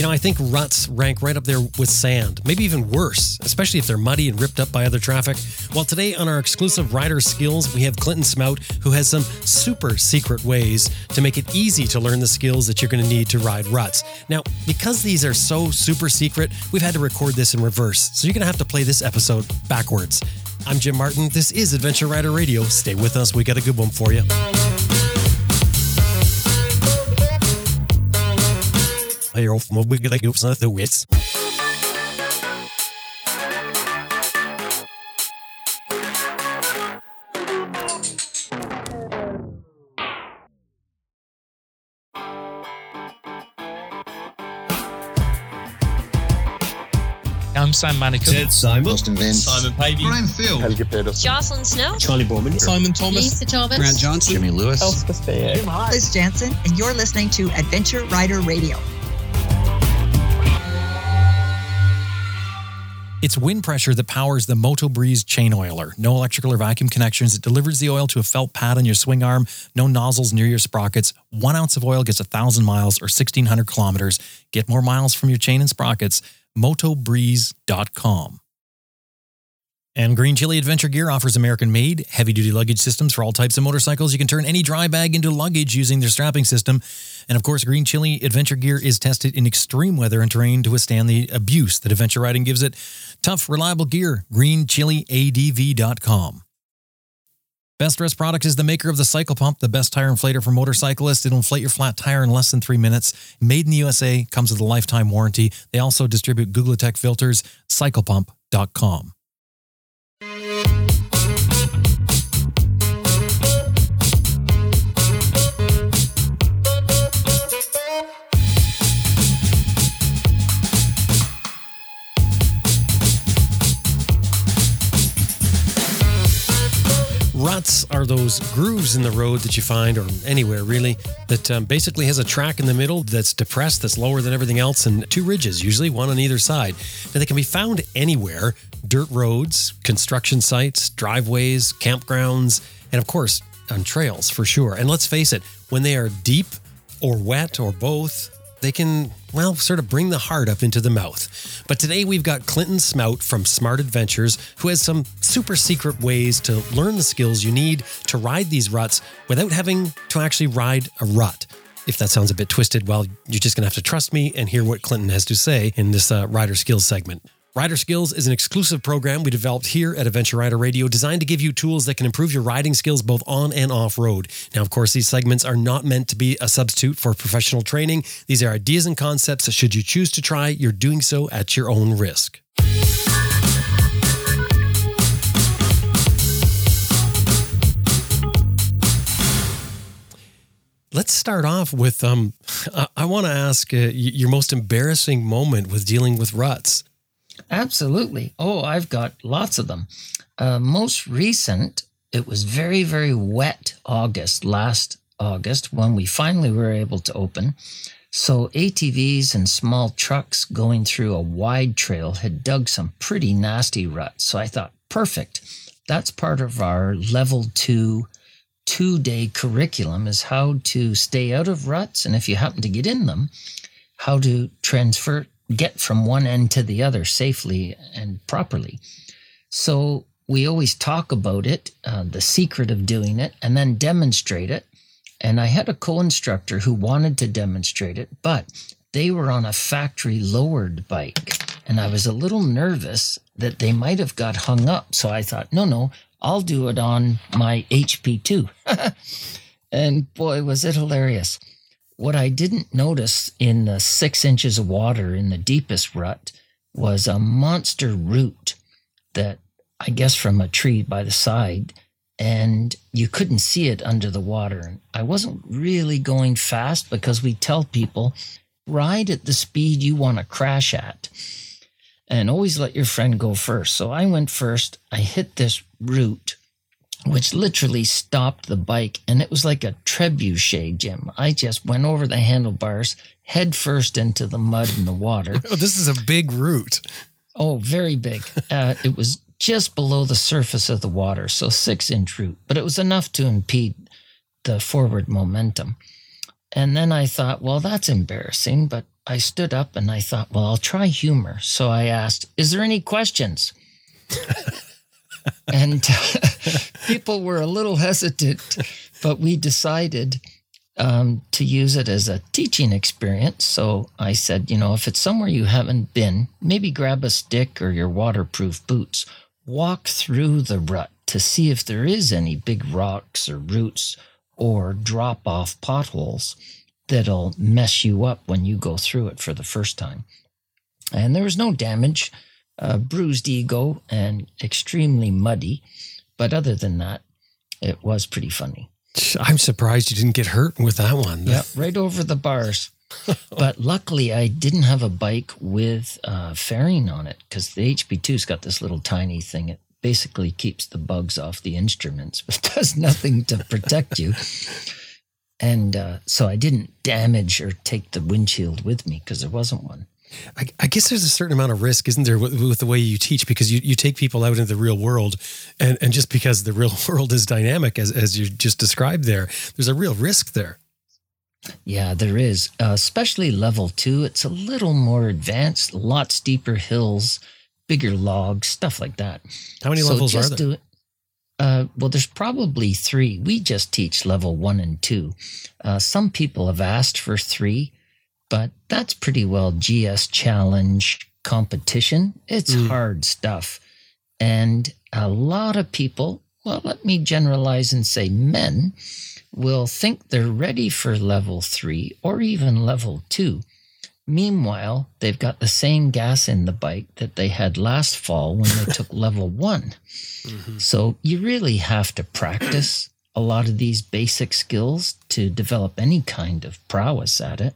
You know, I think ruts rank right up there with sand, maybe even worse, especially if they're muddy and ripped up by other traffic. Well, today on our exclusive rider skills, we have Clinton Smout, who has some super secret ways to make it easy to learn the skills that you're going to need to ride ruts. Now, because these are so super secret, we've had to record this in reverse, so you're going to have to play this episode backwards. I'm Jim Martin. This is Adventure Rider Radio. Stay with us. We got a good one for you. Hey, off my wig, like, oops, the wits. I'm Sam Manicum. Ted Simon. Austin Vince. Simon Pavey. Brian Field. Helge Pedersen. Jocelyn Snow. Charlie Bowman. Simon Thomas. Lisa Thomas. Grant Johnson. Jimmy Lewis. Elspeth Bayek. Liz Jansen, and you're listening to Adventure Rider Radio. It's wind pressure that powers the Moto Breeze chain oiler. No electrical or vacuum connections. It delivers the oil to a felt pad on your swing arm. No nozzles near your sprockets. One ounce of oil gets a thousand miles or 1,600 kilometers. Get more miles from your chain and sprockets. MotoBreeze.com. And Green Chili Adventure Gear offers American made, heavy duty luggage systems for all types of motorcycles. You can turn any dry bag into luggage using their strapping system. And of course, Green Chili Adventure Gear is tested in extreme weather and terrain to withstand the abuse that adventure riding gives it. Tough, reliable gear. GreenChiliADV.com. Best Rest Product is the maker of the Cycle Pump, the best tire inflator for motorcyclists. It'll inflate your flat tire in less than three minutes. Made in the USA, comes with a lifetime warranty. They also distribute Guglatech filters. CyclePump.com. Ruts are those grooves in the road that you find, or anywhere really, that um, basically has a track in the middle that's depressed, that's lower than everything else, and two ridges, usually one on either side. Now, they can be found anywhere dirt roads, construction sites, driveways, campgrounds, and of course, on trails for sure. And let's face it, when they are deep or wet or both, they can, well, sort of bring the heart up into the mouth. But today we've got Clinton Smout from Smart Adventures, who has some super secret ways to learn the skills you need to ride these ruts without having to actually ride a rut. If that sounds a bit twisted, well, you're just going to have to trust me and hear what Clinton has to say in this uh, rider skills segment. Rider Skills is an exclusive program we developed here at Adventure Rider Radio designed to give you tools that can improve your riding skills both on and off road. Now, of course, these segments are not meant to be a substitute for professional training. These are ideas and concepts that, should you choose to try, you're doing so at your own risk. Let's start off with um, I, want to ask uh, your most embarrassing moment with dealing with ruts. Absolutely. Oh, I've got lots of them. Uh, most recent, it was very, very wet August, last August, when we finally were able to open. So ATVs and small trucks going through a wide trail had dug some pretty nasty ruts. So I thought, perfect. That's part of our level two two day curriculum is how to stay out of ruts. And if you happen to get in them, how to transfer get from one end to the other safely and properly. So we always talk about it, uh, the secret of doing it, and then demonstrate it. And I had a co instructor who wanted to demonstrate it, but they were on a factory lowered bike. And I was a little nervous that they might have got hung up. So I thought, no, no, I'll do it on my HP2. and boy, was it hilarious. What I didn't notice in the six inches of water in the deepest rut was a monster root that I guess from a tree by the side, and you couldn't see it under the water. I wasn't really going fast because we tell people ride at the speed you want to crash at and always let your friend go first. So I went first. I hit this root which literally stopped the bike. And it was like a trebuchet, Jim. I just went over the handlebars, head first into the mud and the water. Oh, this is a big root. Oh, very big. Uh, it was just below the surface of the water, so six inch root, but it was enough to impede the forward momentum. And then I thought, well, that's embarrassing, but I stood up and I thought, well, I'll try humor. So I asked, Is there any questions? and people were a little hesitant, but we decided um, to use it as a teaching experience. So I said, you know, if it's somewhere you haven't been, maybe grab a stick or your waterproof boots, walk through the rut to see if there is any big rocks or roots or drop off potholes that'll mess you up when you go through it for the first time. And there was no damage, uh, bruised ego, and extremely muddy. But other than that, it was pretty funny. I'm surprised you didn't get hurt with that one. Yep, right over the bars. but luckily, I didn't have a bike with uh, fairing on it because the HP2's got this little tiny thing. It basically keeps the bugs off the instruments, but does nothing to protect you. And uh, so I didn't damage or take the windshield with me because there wasn't one. I, I, guess there's a certain amount of risk, isn't there, with, with, the way you teach? Because you, you take people out into the real world, and, and just because the real world is dynamic, as, as you just described there, there's a real risk there. Yeah, there is, uh, especially level two. It's a little more advanced, a lot steeper hills, bigger logs, stuff like that. How many so levels are there? Do, uh, well, there's probably three. We just teach level one and two. Uh, some people have asked for three, but that's pretty well GS challenge competition. It's mm. hard stuff. And a lot of people, well, let me generalize and say men, will think they're ready for level three or even level two. Meanwhile, they've got the same gas in the bike that they had last fall when they took level one. Mm-hmm. So you really have to practice a lot of these basic skills to develop any kind of prowess at it.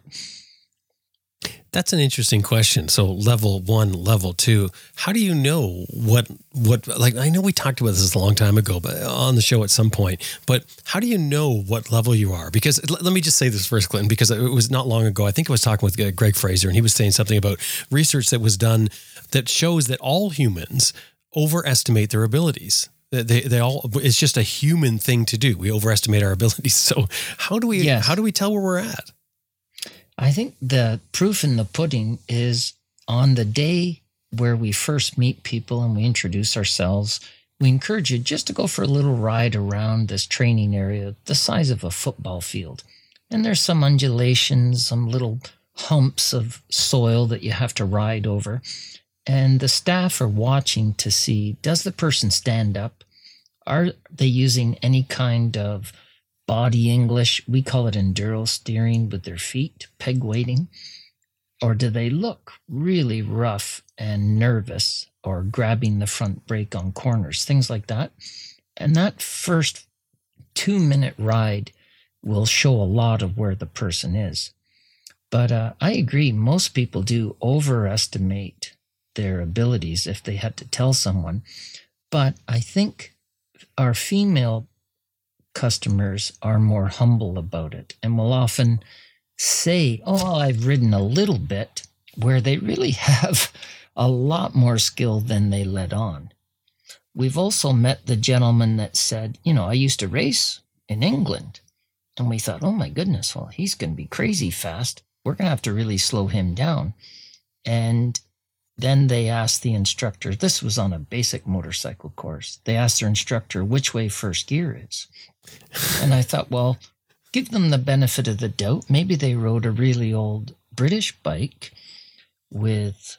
That's an interesting question. So level one, level two, how do you know what what like I know we talked about this a long time ago, but on the show at some point. But how do you know what level you are? Because let me just say this first, Clinton, because it was not long ago. I think I was talking with uh, Greg Fraser, and he was saying something about research that was done that shows that all humans overestimate their abilities. They, they all it's just a human thing to do. We overestimate our abilities. So how do we yes. how do we tell where we're at? I think the proof in the pudding is on the day where we first meet people and we introduce ourselves. We encourage you just to go for a little ride around this training area, the size of a football field. And there's some undulations, some little humps of soil that you have to ride over. And the staff are watching to see does the person stand up? Are they using any kind of body English. We call it enduro steering with their feet, peg weighting. Or do they look really rough and nervous or grabbing the front brake on corners, things like that? And that first two minute ride will show a lot of where the person is. But uh, I agree, most people do overestimate their abilities if they had to tell someone. But I think our female customers are more humble about it and will often say, Oh, I've ridden a little bit, where they really have a lot more skill than they let on. We've also met the gentleman that said, You know, I used to race in England. And we thought, Oh my goodness, well, he's going to be crazy fast. We're going to have to really slow him down. And then they asked the instructor, this was on a basic motorcycle course. They asked their instructor which way first gear is. And I thought, well, give them the benefit of the doubt. Maybe they rode a really old British bike with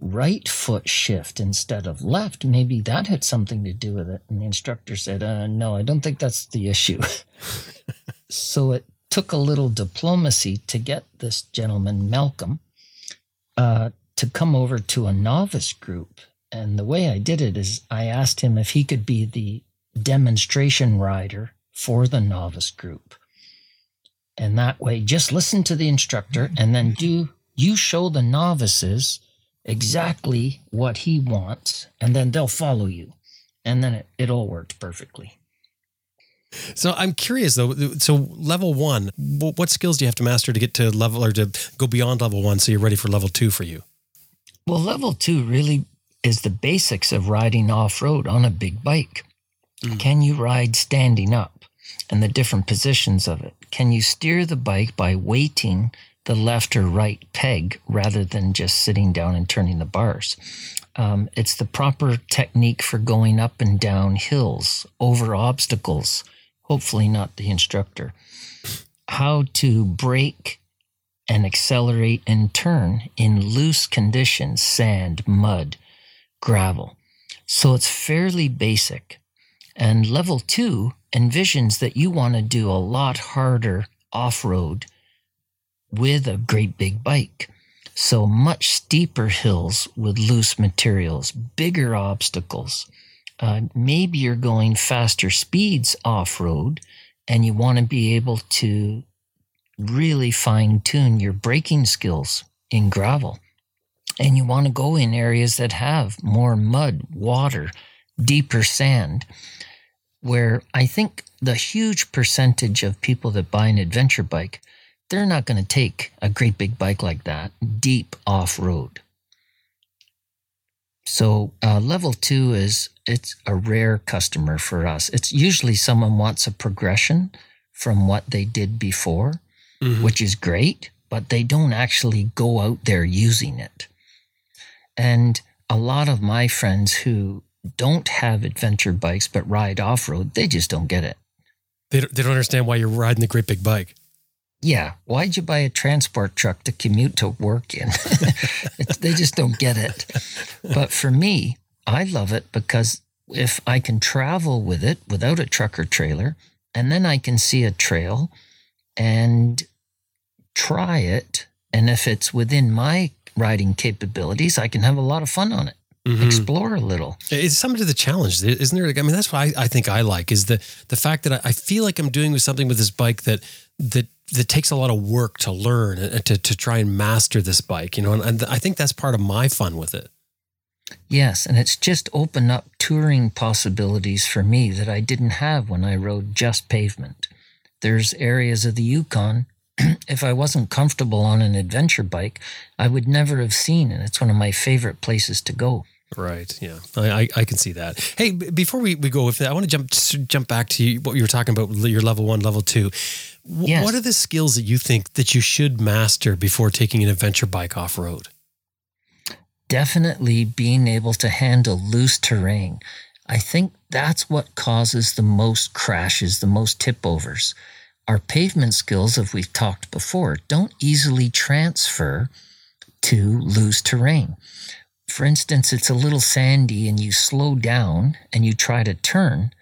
right foot shift instead of left. Maybe that had something to do with it. And the instructor said, uh, no, I don't think that's the issue. so it took a little diplomacy to get this gentleman, Malcolm, uh, to come over to a novice group. And the way I did it is I asked him if he could be the demonstration rider for the novice group. And that way, just listen to the instructor and then do you show the novices exactly what he wants, and then they'll follow you. And then it, it all worked perfectly. So I'm curious though. So level one, what skills do you have to master to get to level or to go beyond level one so you're ready for level two for you? Well, level two really is the basics of riding off road on a big bike. Mm. Can you ride standing up and the different positions of it? Can you steer the bike by weighting the left or right peg rather than just sitting down and turning the bars. Um, it's the proper technique for going up and down hills, over obstacles, hopefully not the instructor. How to brake and accelerate and turn in loose conditions, sand, mud, gravel. So it's fairly basic. And level two envisions that you want to do a lot harder off road with a great big bike. So much steeper hills with loose materials, bigger obstacles. Uh, maybe you're going faster speeds off road and you want to be able to really fine tune your braking skills in gravel. And you want to go in areas that have more mud, water, deeper sand, where I think the huge percentage of people that buy an adventure bike, they're not going to take a great big bike like that deep off road. So uh, level two is it's a rare customer for us. It's usually someone wants a progression from what they did before, Mhm. which is great, but they don't actually go out there using it. And a lot of my friends who don't have adventure bikes but ride off road, they just don't get it. They don't, they don't understand why you're riding the great big bike. Yeah, why'd you buy a transport truck to commute to work in? They just don't get it. But for me, I love it because if I can travel with it without a truck or trailer, and then I can see a trail and try it, and if it's within my riding capabilities, I can have a lot of fun on it, Mhm. explore a little. It's something to the challenge, isn't there? I mean, that's what I, I think I like is the the fact that I, I feel like I'm doing with something with this bike that that that takes a lot of work to learn and to to try and master this bike, you know. And, and I think that's part of my fun with it. Yes, and it's just opened up touring possibilities for me that I didn't have when I rode just pavement. There's areas of the Yukon, if I wasn't comfortable on an adventure bike, I would never have seen, and it's one of my favorite places to go. Right. Yeah. I, I, I can see that. Hey, before we, we go with that, I want to jump jump back to you, what you were talking about, your level one, level two. W- Yes. What are the skills that you think that you should master before taking an adventure bike off road? Definitely being able to handle loose terrain. I think that's what causes the most crashes, the most tip overs. Our pavement skills, as we've talked before, don't easily transfer to loose terrain. For instance, it's a little sandy and you slow down and you try to turn.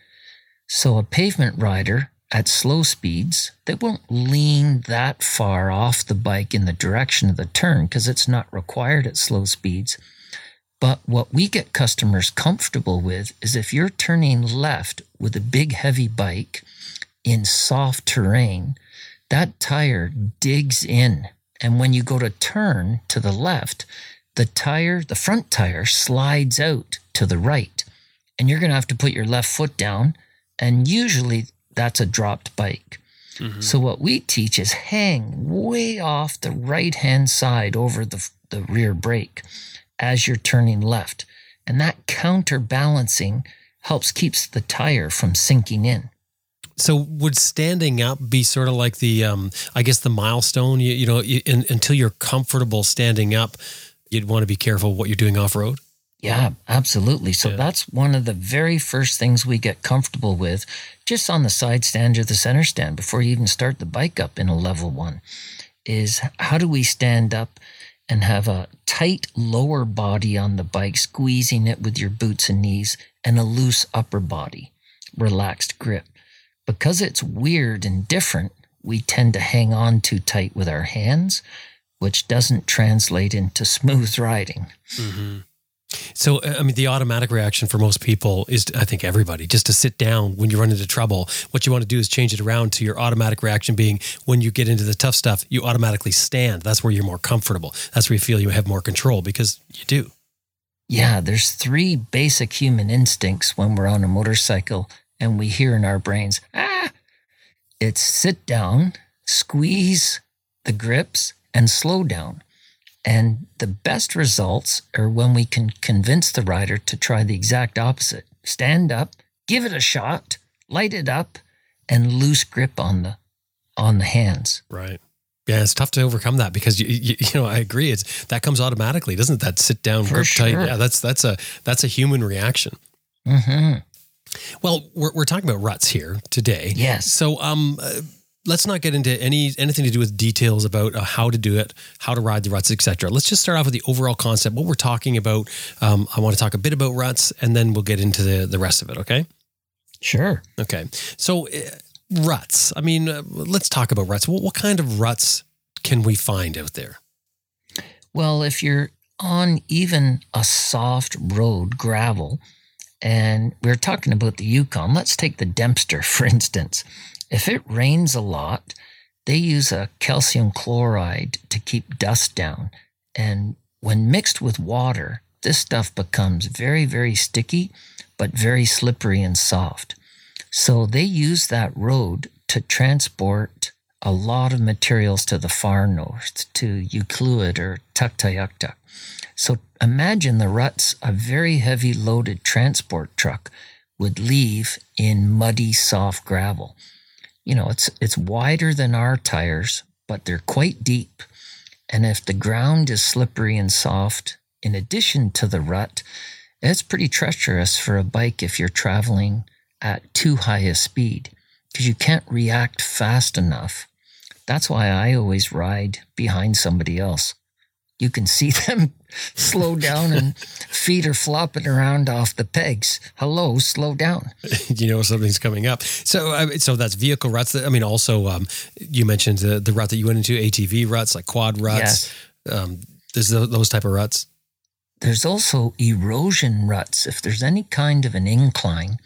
So a pavement rider at slow speeds, they won't lean that far off the bike in the direction of the turn because it's not required at slow speeds. But what we get customers comfortable with is if you're turning left with a big heavy bike in soft terrain, that tire digs in. And when you go to turn to the left, the tire, the front tire slides out to the right. And you're going to have to put your left foot down. And usually that's a dropped bike. Mm-hmm. So what we teach is hang way off the right hand side over the, the rear brake as you're turning left. And that counterbalancing helps keeps the tire from sinking in. So would standing up be sort of like the, um, I guess the milestone? You, you know, you, in, until you're comfortable standing up, you'd want to be careful what you're doing off road. Yeah, absolutely. So Yeah. that's one of the very first things we get comfortable with just on the side stand or the center stand before you even start the bike up in a level one is how do we stand up and have a tight lower body on the bike, squeezing it with your boots and knees, and a loose upper body, relaxed grip. Because it's weird and different, we tend to hang on too tight with our hands, which doesn't translate into smooth riding. Mm-hmm. So, uh, I mean, the automatic reaction for most people is, I think everybody, just to sit down when you run into trouble. What you want to do is change it around to your automatic reaction being when you get into the tough stuff, you automatically stand. That's where you're more comfortable. That's where you feel you have more control because you do. Yeah, there's three basic human instincts when we're on a motorcycle and we hear in our brains, ah, it's sit down, squeeze the grips, and slow down. And the best results are when we can convince the rider to try the exact opposite stand up, give it a shot, light it up, and loose grip on the on the hands. Right. Yeah, it's tough to overcome that because you, you, you know I agree. It's that comes automatically, doesn't it? That sit down, For grip tight. Yeah, that's that's a that's a human reaction. Mm-hmm. Well, we're, we're talking about ruts here today. Yes. So, um, uh, let's not get into any anything to do with details about uh, how to do it, how to ride the ruts, etc. Let's just start off with the overall concept. What we're talking about. Um, I want to talk a bit about ruts, and then we'll get into the the rest of it. Okay. Sure. Okay. So, uh, ruts. I mean, uh, let's talk about ruts. What, what kind of ruts can we find out there? Well, if you're on even a soft road, gravel, and we're talking about the Yukon, let's take the Dempster, for instance. If it rains a lot, they use a calcium chloride to keep dust down. And when mixed with water, this stuff becomes very, very sticky, but very slippery and soft. So they use that road to transport a lot of materials to the far north, to Inuvik or Tuktoyaktuk. So imagine the ruts a very heavy loaded transport truck would leave in muddy, soft gravel. You know, it's it's wider than our tires, but they're quite deep. And if the ground is slippery and soft, in addition to the rut, it's pretty treacherous for a bike if you're traveling at too high a speed because you can't react fast enough. That's why I always ride behind somebody else. You can see them slow down and feet are flopping around off the pegs. Hello, slow down. you know something's coming up. So, uh, so that's vehicle ruts. I mean, also, um, you mentioned the the rut that you went into, ATV ruts, like quad ruts. Yes. Um, there's tho- those type of ruts. There's also erosion ruts. If there's any kind of an incline,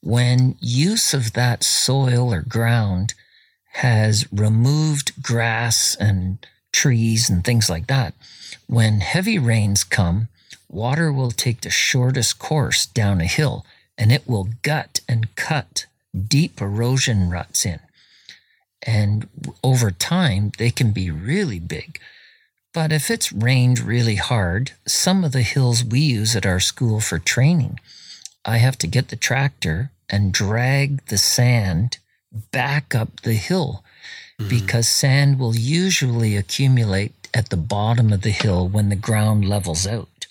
when use of that soil or ground has removed grass and trees and things like that, when heavy rains come, water will take the shortest course down a hill and it will gut and cut deep erosion ruts in. And over time, they can be really big. But if it's rained really hard, some of the hills we use at our school for training, I have to get the tractor and drag the sand back up the hill because sand will usually accumulate at the bottom of the hill when the ground levels out.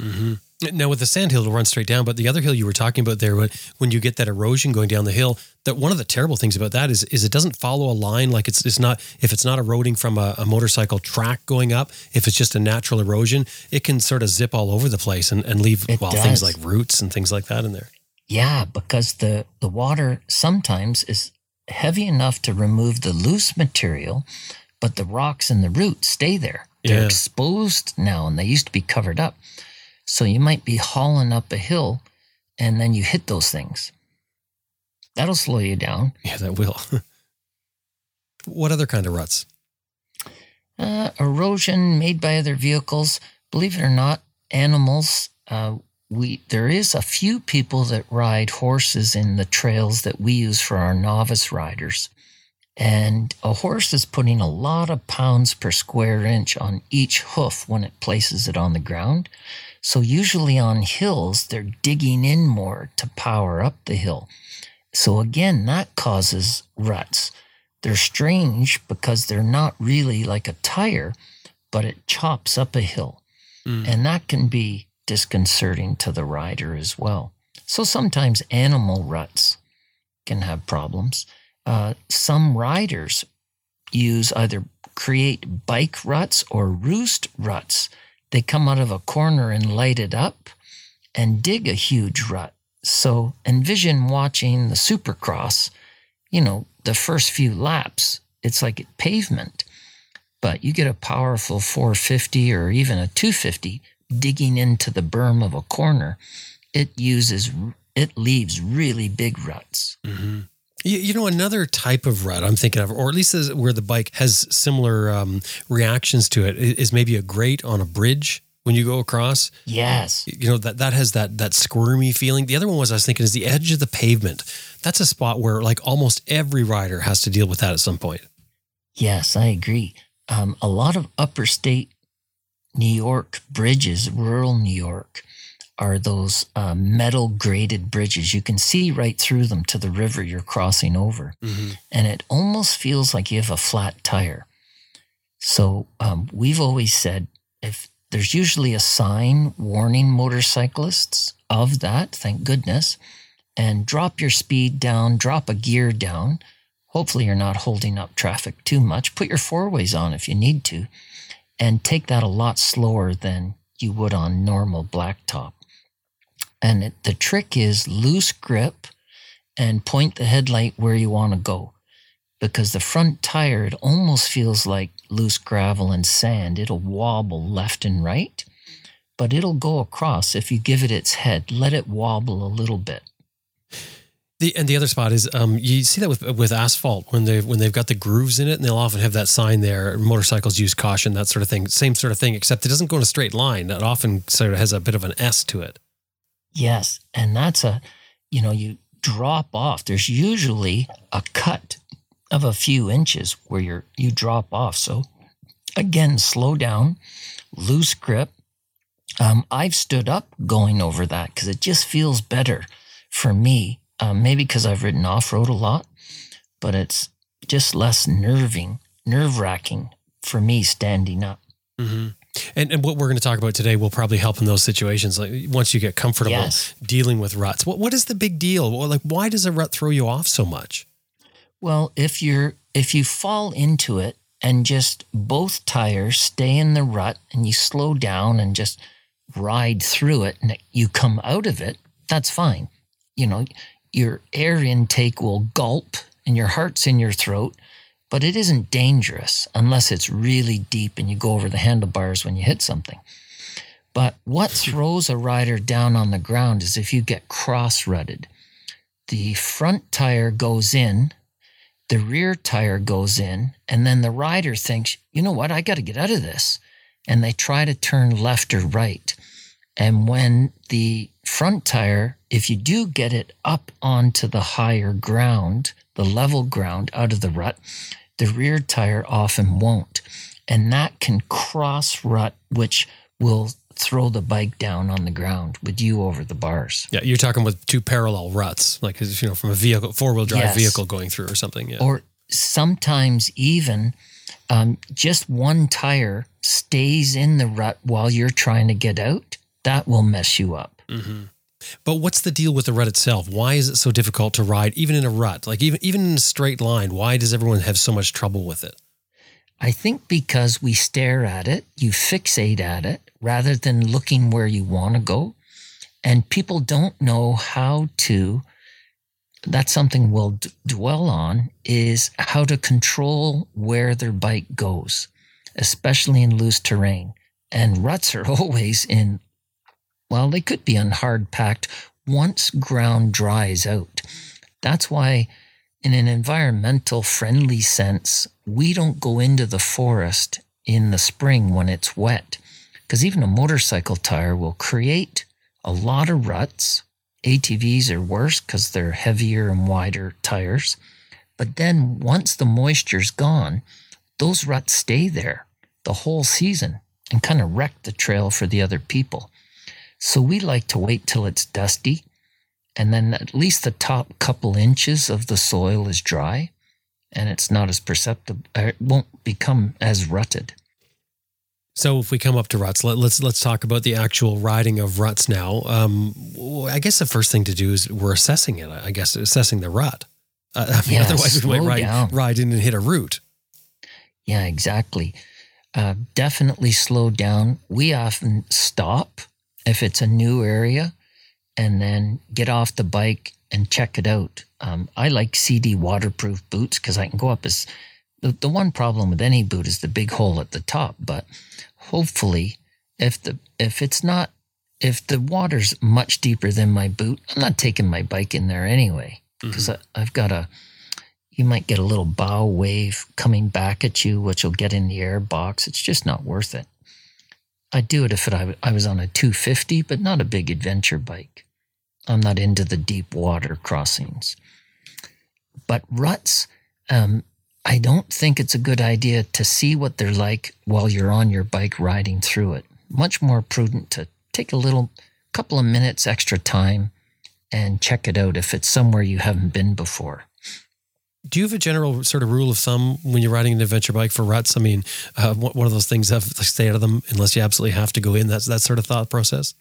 Mm-hmm. Now, with the sand hill, it'll run straight down. But the other hill you were talking about there, when, when you get that erosion going down the hill, that one of the terrible things about that is is it doesn't follow a line. Like it's it's not if it's not eroding from a, a motorcycle track going up. If it's just a natural erosion, it can sort of zip all over the place and, and leave well things like roots and things like that in there. Yeah, because the, the water sometimes is heavy enough to remove the loose material, but the rocks and the roots stay there. They're Yeah. exposed now and they used to be covered up. So you might be hauling up a hill and then you hit those things. That'll slow you down. Yeah, that will. what other kind of ruts? Uh, erosion made by other vehicles. Believe it or not, animals. Uh, we there is a few people that ride horses in the trails that we use for our novice riders, and a horse is putting a lot of pounds per square inch on each hoof when it places it on the ground. So usually on hills, they're digging in more to power up the hill. So again, that causes ruts. They're strange because they're not really like a tire, but it chops up a hill. Mm. And that can be disconcerting to the rider as well. So sometimes animal ruts can have problems. Uh, some riders use either create bike ruts or roost ruts. They come out of a corner and light it up and dig a huge rut. So envision watching the supercross, you know, the first few laps, it's like pavement. But you get a powerful 450 or even a 250 digging into the berm of a corner, it uses, it leaves really big ruts. Mm-hmm. You, you know, another type of rut I'm thinking of, or at least where the bike has similar um, reactions to it, is maybe a grate on a bridge when you go across. Yes. You know that that has that that squirmy feeling. The other one was I was thinking is the edge of the pavement. That's a spot where like almost every rider has to deal with that at some point. Yes, I agree. Um, a lot of upper state New York bridges, rural New York, are those uh, metal grated bridges. You can see right through them to the river you're crossing over. Mm-hmm. And it almost feels like you have a flat tire. So um, we've always said if there's usually a sign warning motorcyclists of that, thank goodness, and drop your speed down, drop a gear down. Hopefully, you're not holding up traffic too much. Put your four ways on if you need to, and take that a lot slower than you would on normal blacktop. And it, the trick is loose grip and point the headlight where you want to go. Because the front tire, it almost feels like loose gravel and sand. It'll wobble left and right, but it'll go across if you give it its head. Let it wobble a little bit. The, and the other spot is um, you see that with with asphalt when they when they've got the grooves in it and they'll often have that sign there motorcycles use caution that sort of thing same sort of thing except it doesn't go in a straight line that often sort of has a bit of an S to it Yes, and that's a you know you drop off. There's usually a cut of a few inches where you're you drop off. So again, slow down, loose grip. Um, I've stood up going over that because it just feels better for me. Um, maybe because I've ridden off road a lot, but it's just less nerving, nerve wracking for me standing up. mm-hmm. and, and what we're going to talk about today will probably help in those situations like once you get comfortable Yes. dealing with ruts what, what is the big deal like why does a rut throw you off so much Well, if you're if you fall into it and just both tires stay in the rut and you slow down and just ride through it and you come out of it, that's fine. You know, your air intake will gulp and your heart's in your throat, but it isn't dangerous unless it's really deep and you go over the handlebars when you hit something. But what hmm. throws a rider down on the ground is if you get cross rutted. The front tire goes in the rear tire goes in, and then the rider thinks, you know what, I got to get out of this. And they try to turn left or right. And when the front tire, if you do get it up onto the higher ground, the level ground out of the rut, the rear tire often won't. And that can cross rut, which will throw the bike down on the ground with you over the bars. yeah you're talking with two parallel ruts like you know from a vehicle four-wheel drive Yes. vehicle going through or something yeah or sometimes even um, just one tire stays in the rut while you're trying to get out, that will mess you up. hmm But what's the deal with the rut itself? Why is it so difficult to ride, even in a rut? Like even even in a straight line, why does everyone have so much trouble with it? I think because we stare at it, you fixate at it rather than looking where you want to go. And people don't know how to, that's something we'll d- dwell on, is how to control where their bike goes, especially in loose terrain. And ruts are always in, well, they could be on hard packed once ground dries out. That's why in an environmental friendly sense, we don't go into the forest in the spring when it's wet. Because even a motorcycle tire will create a lot of ruts. ATVs are worse because they're heavier and wider tires. But then once the moisture's gone, those ruts stay there the whole season and kind of wreck the trail for the other people. So we like to wait till it's dusty and then at least the top couple inches of the soil is dry and it's not as perceptible or it won't become as rutted So if we come up to ruts, let, let's let's talk about the actual riding of ruts now. Um, I guess the first thing to do is we're assessing it. I guess assessing the rut. Uh, I mean, Yeah, otherwise we might ride, down. ride in and hit a root. yeah exactly uh, definitely slow down we often stop if it's a new area and then get off the bike and check it out. Um, i like Sidi waterproof boots because i can go up as the, the one problem with any boot is the big hole at the top but hopefully if the if it's not if the water's much deeper than my boot i'm not taking my bike in there anyway. Because i've got a you might get a little bow wave coming back at you which will get in the air box. It's just not worth it i'd do it if it, I, I was on a 250 but not a big adventure bike i'm not into the deep water crossings but ruts um, I don't think it's a good idea to see what they're like while you're on your bike riding through it. Much more prudent to take a little couple of minutes extra time and check it out if it's somewhere you haven't been before. Do you have a general sort of rule of thumb when you're riding an adventure bike for ruts? I mean, uh, one of those things of like, stay out of them unless you absolutely have to go in. That's that sort of thought process.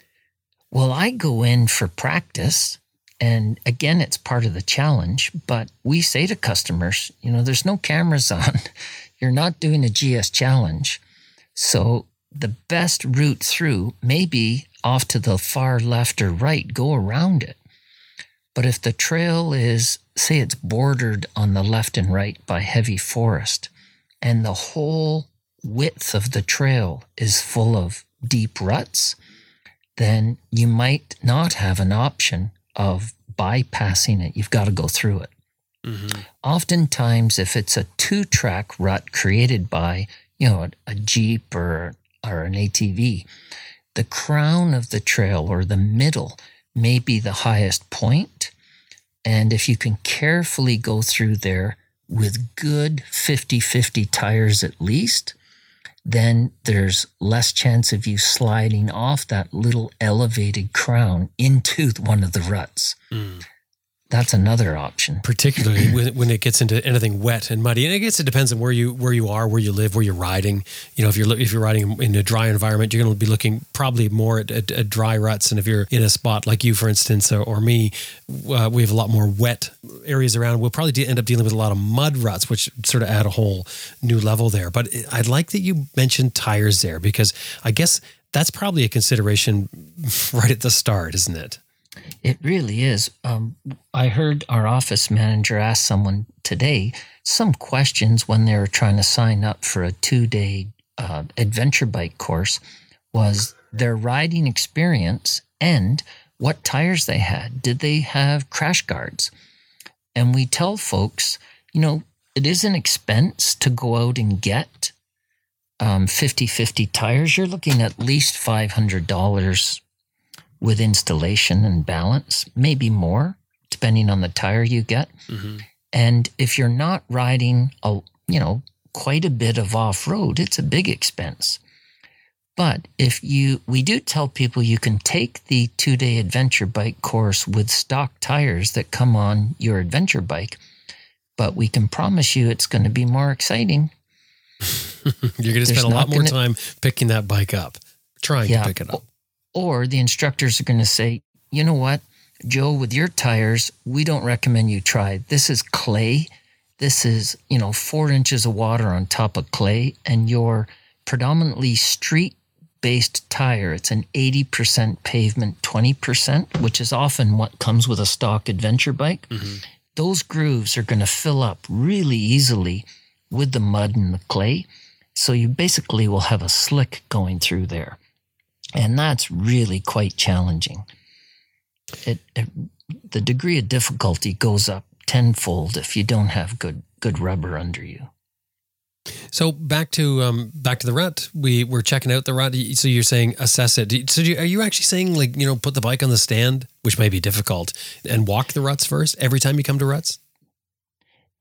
Well, I go in for practice. And again, it's part of the challenge. But we say to customers, you know, there's no cameras on. You're not doing a GS challenge. So the best route through may be off to the far left or right, go around it. But if the trail is, say, it's bordered on the left and right by heavy forest, and the whole width of the trail is full of deep ruts, then you might not have an option of bypassing it. You've got to go through it. Mm-hmm. Oftentimes, if it's a two track rut created by, you know, a, a Jeep or, or an ATV, the crown of the trail or the middle may be the highest point. And if you can carefully go through there with good 50 50 tires at least, then there's less chance of you sliding off that little elevated crown into one of the ruts. Mm that's another option. Particularly when, when it gets into anything wet and muddy, and I guess it depends on where you where you are, where you live, where you're riding. You know, if you're if you're riding in a dry environment, you're going to be looking probably more at, at, at, dry ruts. And if you're in a spot like you, for instance, or, or me, uh, we have a lot more wet areas around. We'll probably de- end up dealing with a lot of mud ruts, which sort of add a whole new level there. But I'd like that you mentioned tires there because I guess that's probably a consideration right at the start, isn't it? It really is. Um, I heard our office manager ask someone today some questions when they were trying to sign up for a two day uh, adventure bike course was their riding experience and what tires they had. Did they have crash guards? And we tell folks, you know, it is an expense to go out and get um, 50 50 tires. You're looking at least $500 with installation and balance, maybe more, depending on the tire you get. Mm-hmm. And if you're not riding a, you know, quite a bit of off road, it's a big expense. But if you, we do tell people you can take the two day adventure bike course with stock tires that come on your adventure bike, but we can promise you it's going to be more exciting. You're going to spend a lot more gonna, time picking that bike up, trying yeah, to pick it up. Or the instructors are going to say, you know what, Joe, with your tires, we don't recommend you try. This is clay. This is, you know, four inches of water on top of clay, and your predominantly street based tire, it's an 80% pavement, 20%, which is often what comes with a stock adventure bike. Mm-hmm. Those grooves are going to fill up really easily with the mud and the clay. So you basically will have a slick going through there. And that's really quite challenging. It, it, the degree of difficulty goes up tenfold if you don't have good good rubber under you. So back to um, back to the rut. We were checking out the rut. So you're saying assess it. So you, are you actually saying like you know put the bike on the stand, which may be difficult, and walk the ruts first every time you come to ruts?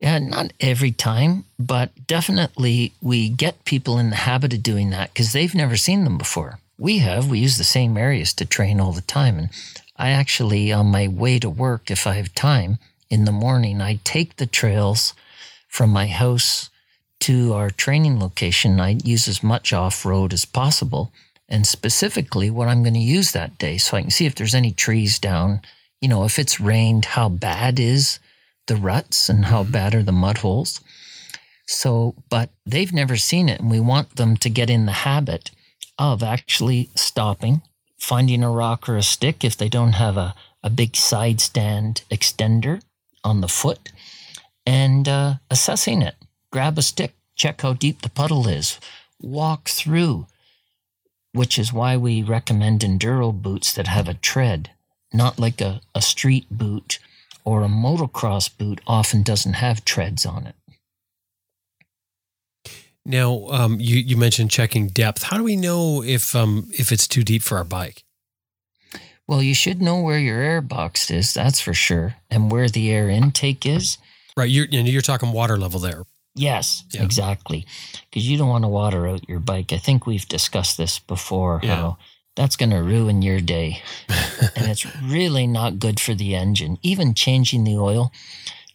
Yeah, not every time, but definitely we get people in the habit of doing that because they've never seen them before. We have. We use the same areas to train all the time. And I actually, on my way to work, if I have time in the morning, I take the trails from my house to our training location. I use as much off road as possible and specifically what I'm going to use that day so I can see if there's any trees down. You know, if it's rained, how bad is the ruts and how mm-hmm. bad are the mud holes. So, but they've never seen it and we want them to get in the habit of actually stopping, finding a rock or a stick if they don't have a, a big side stand extender on the foot, and uh, assessing it. Grab a stick, check how deep the puddle is, walk through, which is why we recommend enduro boots that have a tread, not like a, a street boot or a motocross boot often doesn't have treads on it. Now, um, you you mentioned checking depth. How do we know if um, if it's too deep for our bike? Well, you should know where your air box is, that's for sure, and where the air intake is. Right, you're you're talking water level there. Yes, yeah. exactly. Because you don't want to water out your bike. I think we've discussed this before. Yeah. How that's going to ruin your day, and it's really not good for the engine. Even changing the oil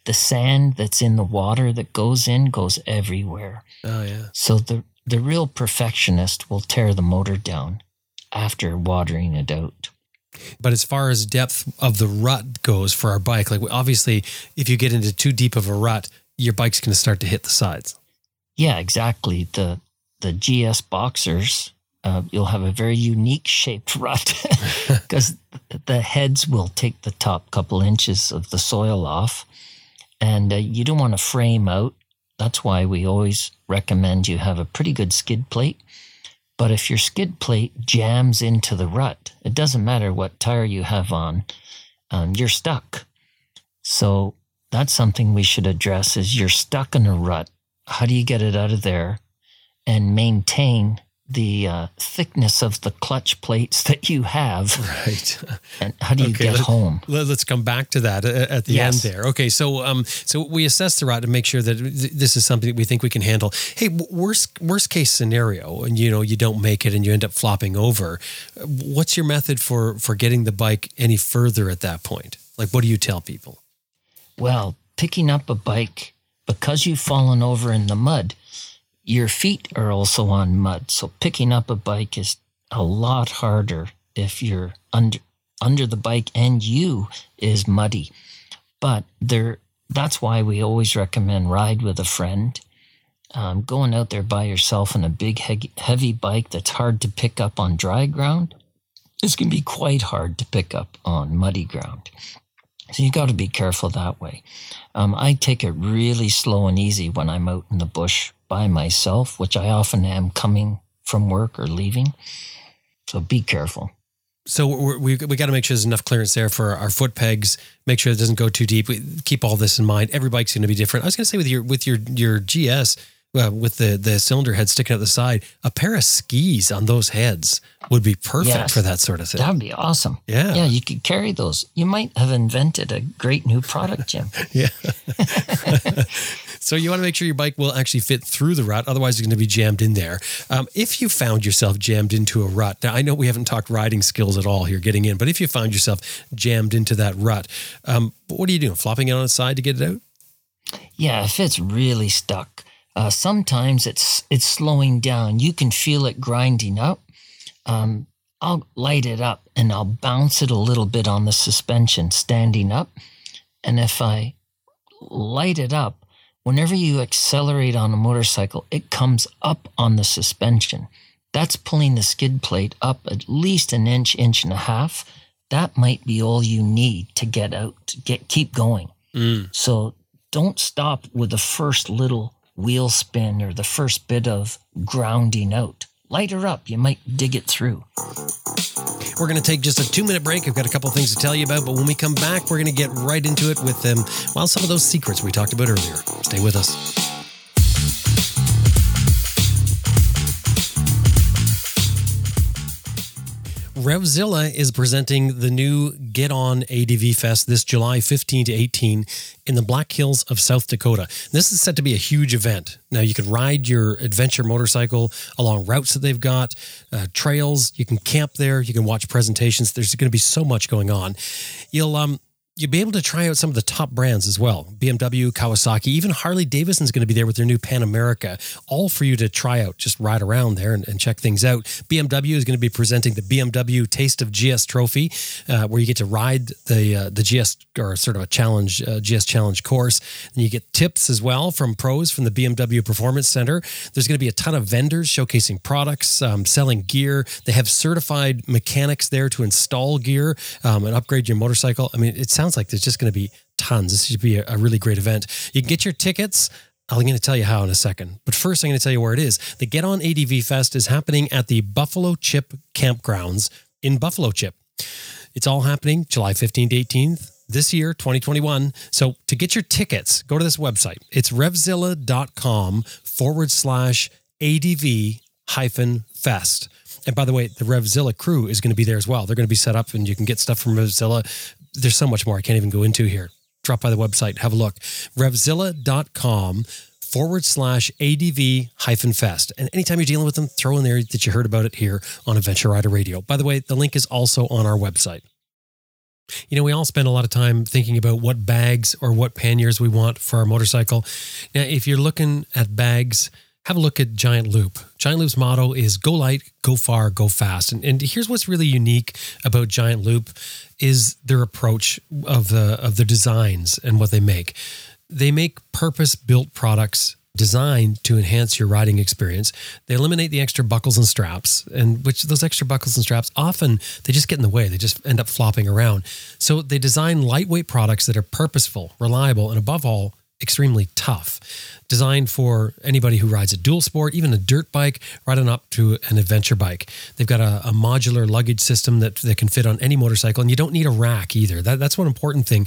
the sand that's in the water that goes in goes everywhere. Oh yeah. So the the real perfectionist will tear the motor down after watering it out. But as far as depth of the rut goes for our bike, like obviously, if you get into too deep of a rut, your bike's going to start to hit the sides. Yeah, exactly. The the GS boxers, uh, you'll have a very unique shaped rut because the heads will take the top couple inches of the soil off, and uh, you don't want to frame out. That's why we always recommend you have a pretty good skid plate. But if your skid plate jams into the rut, it doesn't matter what tire you have on, um, you're stuck. So that's something we should address is you're stuck in a rut. How do you get it out of there and maintain the uh, thickness of the clutch plates that you have? Right. And how do you Okay, get let- home? Let- Let's come back to that uh, at the Yes. end there. Okay, so um, so we assess the route to make sure that th- this is something that we think we can handle. Hey, worst worst case scenario, and you know you don't make it and you end up flopping over. uh, What's your method for for getting the bike any further at that point? Like, what do you tell people? Well, picking up a bike because you've fallen over in the mud, your feet are also on mud. So picking up a bike is a lot harder if you're under under the bike and you is muddy. But there that's why we always recommend ride with a friend. Um, going out there by yourself on a big he- heavy bike that's hard to pick up on dry ground is going to be quite hard to pick up on muddy ground. So you got to be careful that way. Um, I take it really slow and easy when I'm out in the bush by myself, which I often am coming from work or leaving. So be careful. So we're, we we got to make sure there's enough clearance there for our foot pegs. Make sure it doesn't go too deep. We keep all this in mind. Every bike's going to be different. I was going to say with your with your your GS. Uh, with the, the cylinder head sticking out the side, a pair of skis on those heads would be perfect Yes. for that sort of thing. That would be awesome. Yeah. Yeah, you could carry those. You might have invented a great new product, Jim. Yeah. so you want to make sure your bike will actually fit through the rut. Otherwise, it's going to be jammed in there. Um, if you found yourself jammed into a rut, now I know we haven't talked riding skills at all here getting in, but if you found yourself jammed into that rut, um, what are you doing? Flopping it on its side to get it out? Yeah, if it's really stuck, uh, sometimes it's it's slowing down. You can feel it grinding up. Um, I'll light it up and I'll bounce it a little bit on the suspension standing up. And if I light it up, whenever you accelerate on a motorcycle, it comes up on the suspension. That's pulling the skid plate up at least an inch, inch and a half. That might be all you need to get out, to get keep going. Mm. So don't stop with the first little wheel spin or the first bit of grounding out. Light her up. You might dig it through. We're going to take just a two minute break. I've got a couple things to tell you about, but when we come back, we're going to get right into it with um, well, some of those secrets we talked about earlier. Stay with us. Revzilla is presenting the new Get On ADV Fest this July 15 to 18 in the Black Hills of South Dakota. This is set to be a huge event. Now, you can ride your adventure motorcycle along routes that they've got, uh, trails. You can camp there. You can watch presentations. There's going to be so much going on. You'll um, you'll be able to try out some of the top brands as well BMW, Kawasaki, even Harley Davidson's going to be there with their new Pan America, all for you to try out. Just ride around there and, and check things out. BMW is going to be presenting the BMW Taste of GS Trophy, uh, where you get to ride the uh, the GS or sort of a challenge uh, GS challenge course. And you get tips as well from pros from the BMW Performance Center. There's going to be a ton of vendors showcasing products, um, selling gear. They have certified mechanics there to install gear um, and upgrade your motorcycle. I mean, it sounds like there's just going to be tons. This should be a, a really great event. You can get your tickets. I'm going to tell you how in a second. But first, I'm going to tell you where it is. The Get On ADV Fest is happening at the Buffalo Chip Campgrounds in Buffalo Chip. It's all happening July 15th to 18th this year, 2021. So to get your tickets, go to this website. It's revzilla.com forward slash ADV hyphen fest. And by the way, the Revzilla crew is going to be there as well. They're going to be set up and you can get stuff from Revzilla. There's so much more I can't even go into here. Drop by the website, have a look. Revzilla.com forward slash ADV hyphen fest. And anytime you're dealing with them, throw in there that you heard about it here on Adventure Rider Radio. By the way, the link is also on our website. You know, we all spend a lot of time thinking about what bags or what panniers we want for our motorcycle. Now, if you're looking at bags, have a look at Giant Loop. Giant Loop's motto is go light, go far, go fast. And, and here's what's really unique about Giant Loop is their approach of the of the designs and what they make. They make purpose-built products designed to enhance your riding experience. They eliminate the extra buckles and straps, and which those extra buckles and straps often they just get in the way. They just end up flopping around. So they design lightweight products that are purposeful, reliable, and above all, extremely tough. Designed for anybody who rides a dual sport, even a dirt bike, right on up to an adventure bike. They've got a, a, modular luggage system that, that can fit on any motorcycle, and you don't need a rack either. That, that's one important thing.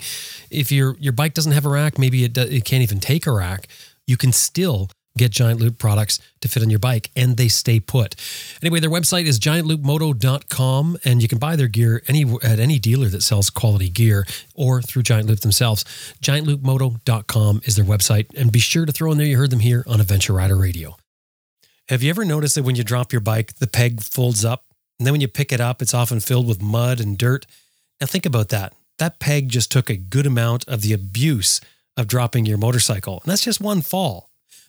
If your your bike doesn't have a rack, maybe it, it can't even take a rack you can still get Giant Loop products to fit on your bike and they stay put. Anyway, their website is giantloopmoto.com and you can buy their gear any at any dealer that sells quality gear or through Giant Loop themselves. giantloopmoto.com is their website and be sure to throw in there you heard them here on Adventure Rider Radio. Have you ever noticed that when you drop your bike, the peg folds up and then when you pick it up, it's often filled with mud and dirt? Now think about that. That peg just took a good amount of the abuse of dropping your motorcycle. And that's just one fall.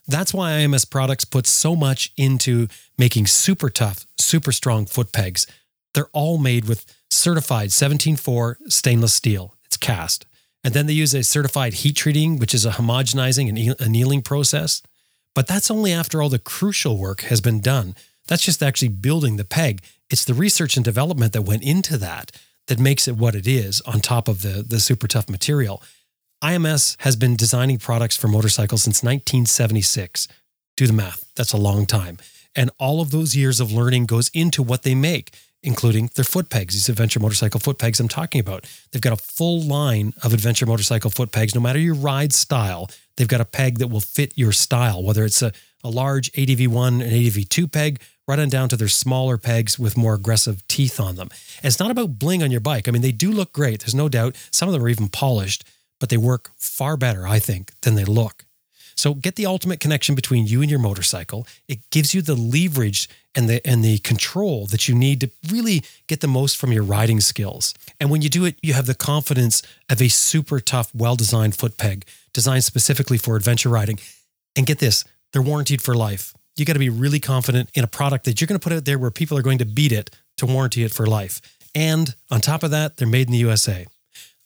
That's why IMS Products puts so much into making super tough, super strong foot pegs. They're all made with certified 17-4 stainless steel. It's cast. And then they use a certified heat treating, which is a homogenizing and annealing process. But that's only after all the crucial work has been done. That's just actually building the peg. It's the research and development that went into that that makes it what it is on top of the, the super tough material. IMS has been designing products for motorcycles since 1976. Do the math. That's a long time. And all of those years of learning goes into what they make, including their foot pegs, these adventure motorcycle foot pegs I'm talking about. They've got a full line of adventure motorcycle foot pegs. No matter your ride style, they've got a peg that will fit your style, whether it's a, a large ADV1 and ADV2 peg, right on down to their smaller pegs with more aggressive teeth on them. And it's not about bling on your bike. I mean, they do look great. There's no doubt. Some of them are even polished but they work far better, I think, than they look. So get the ultimate connection between you and your motorcycle. It gives you the leverage and the and the control that you need to really get the most from your riding skills. And when you do it, you have the confidence of a super tough, well-designed foot peg designed specifically for adventure riding. And get this, they're warranted for life. You got to be really confident in a product that you're going to put out there where people are going to beat it to warranty it for life. And on top of that, they're made in the USA.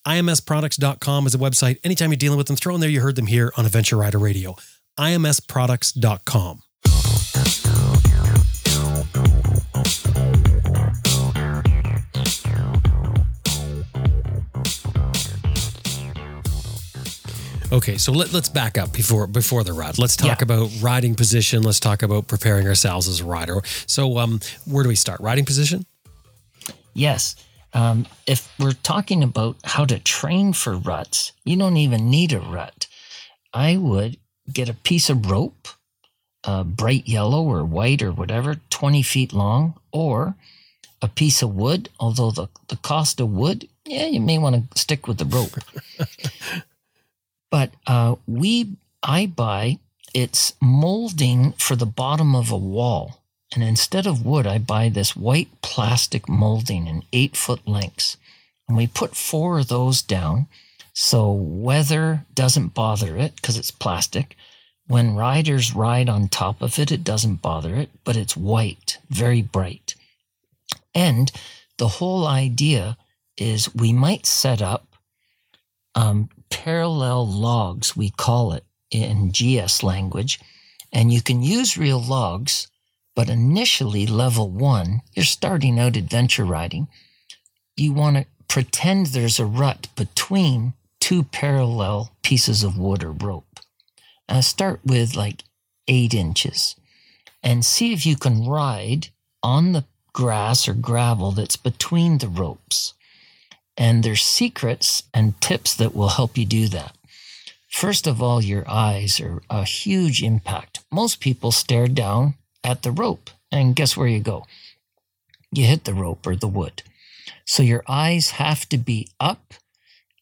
IMSproducts.com is a website. Anytime you're dealing with them, throw in there you heard them here on Adventure Rider Radio. IMSproducts.com. Okay, so let, us back up before before the ride. Let's talk yeah. about riding position. Let's talk about preparing ourselves as a rider. So, um, where do we start? Riding position? Yes. Um, if we're talking about how to train for ruts, you don't even need a rut. I would get a piece of rope, uh, bright yellow or white or whatever, 20 feet long, or a piece of wood, although the, the cost of wood, yeah, you may want to stick with the rope. but uh, we, I buy its molding for the bottom of a wall. And instead of wood, I buy this white plastic molding in eight foot lengths. And we put four of those down so weather doesn't bother it because it's plastic. When riders ride on top of it, it doesn't bother it, but it's white, very bright. And the whole idea is we might set up um, parallel logs, we call it in GS language, and you can use real logs but initially, level one, you're starting out adventure riding. You want to pretend there's a rut between two parallel pieces of wood or rope. Uh, start with like eight inches and see if you can ride on the grass or gravel that's between the ropes. And there's secrets and tips that will help you do that. First of all, your eyes are a huge impact. Most people stare down at the rope. And guess where you go? You hit the rope or the wood. So your eyes have to be up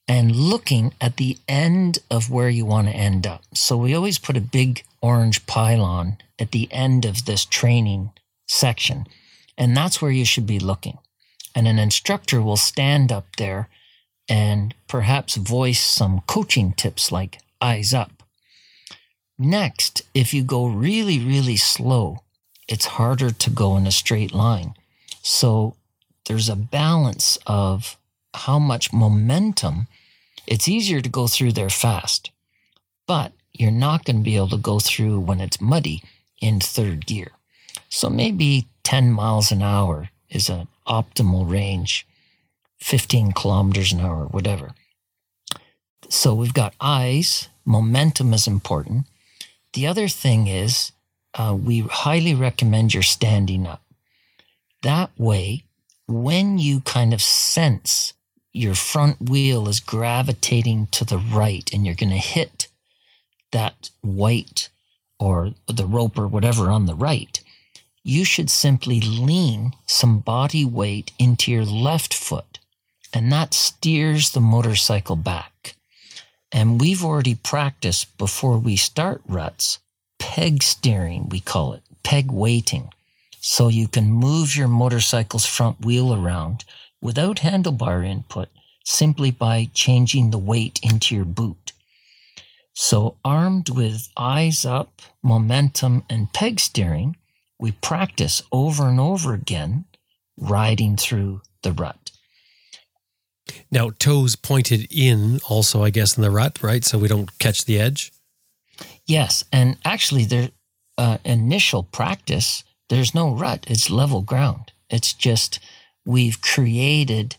and looking at the end of where you want to end up. So we always put a big orange pylon at the end of this training section. And that's where you should be looking. And an instructor will stand up there and perhaps voice some coaching tips like eyes up. Next, if you go really, really slow, it's harder to go in a straight line. So there's a balance of how much momentum. It's easier to go through there fast, but you're not going to be able to go through when it's muddy in third gear. So maybe 10 miles an hour is an optimal range, 15 kilometers an hour, whatever. So we've got eyes, momentum is important. The other thing is, uh, we highly recommend you're standing up. That way, when you kind of sense your front wheel is gravitating to the right and you're going to hit that white or the rope or whatever on the right, you should simply lean some body weight into your left foot, and that steers the motorcycle back. And we've already practiced before we start ruts peg steering, we call it peg weighting. So you can move your motorcycle's front wheel around without handlebar input simply by changing the weight into your boot. So, armed with eyes up, momentum, and peg steering, we practice over and over again riding through the rut. Now, toes pointed in, also, I guess, in the rut, right? So we don't catch the edge. Yes, and actually, their uh, initial practice, there's no rut. It's level ground. It's just we've created.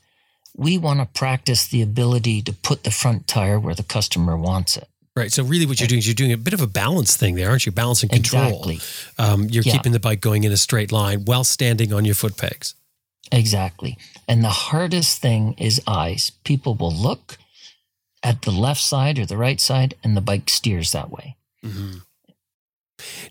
We want to practice the ability to put the front tire where the customer wants it. Right. So really, what you're doing is you're doing a bit of a balance thing there, aren't you? Balancing control. Exactly. Um, you're Yeah. keeping the bike going in a straight line while standing on your foot pegs. Exactly. And the hardest thing is eyes. People will look at the left side or the right side, and the bike steers that way.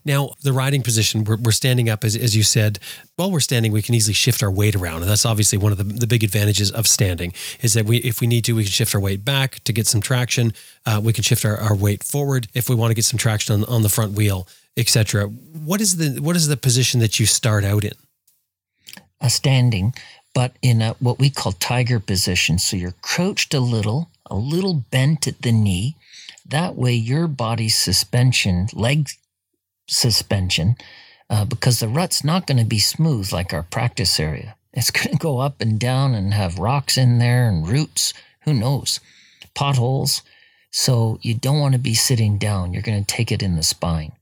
Now, the riding position, we're, we're standing up, as, as you said. While we're standing, we can easily shift our weight around. And that's obviously one of the, the big advantages of standing is that we, if we need to, we can shift our weight back to get some traction. Uh, we can shift our, our weight forward if we want to get some traction on, on the front wheel, etc. What is the what is the position that you start out in? a standing, but in a what we call tiger position. So you're crouched a little, a little bent at the knee. That way, your body's suspension, leg suspension, uh, because the rut's not going to be smooth like our practice area. It's going to go up and down and have rocks in there and roots. Who knows? Potholes. So you don't want to be sitting down. You're going to take it in the spine.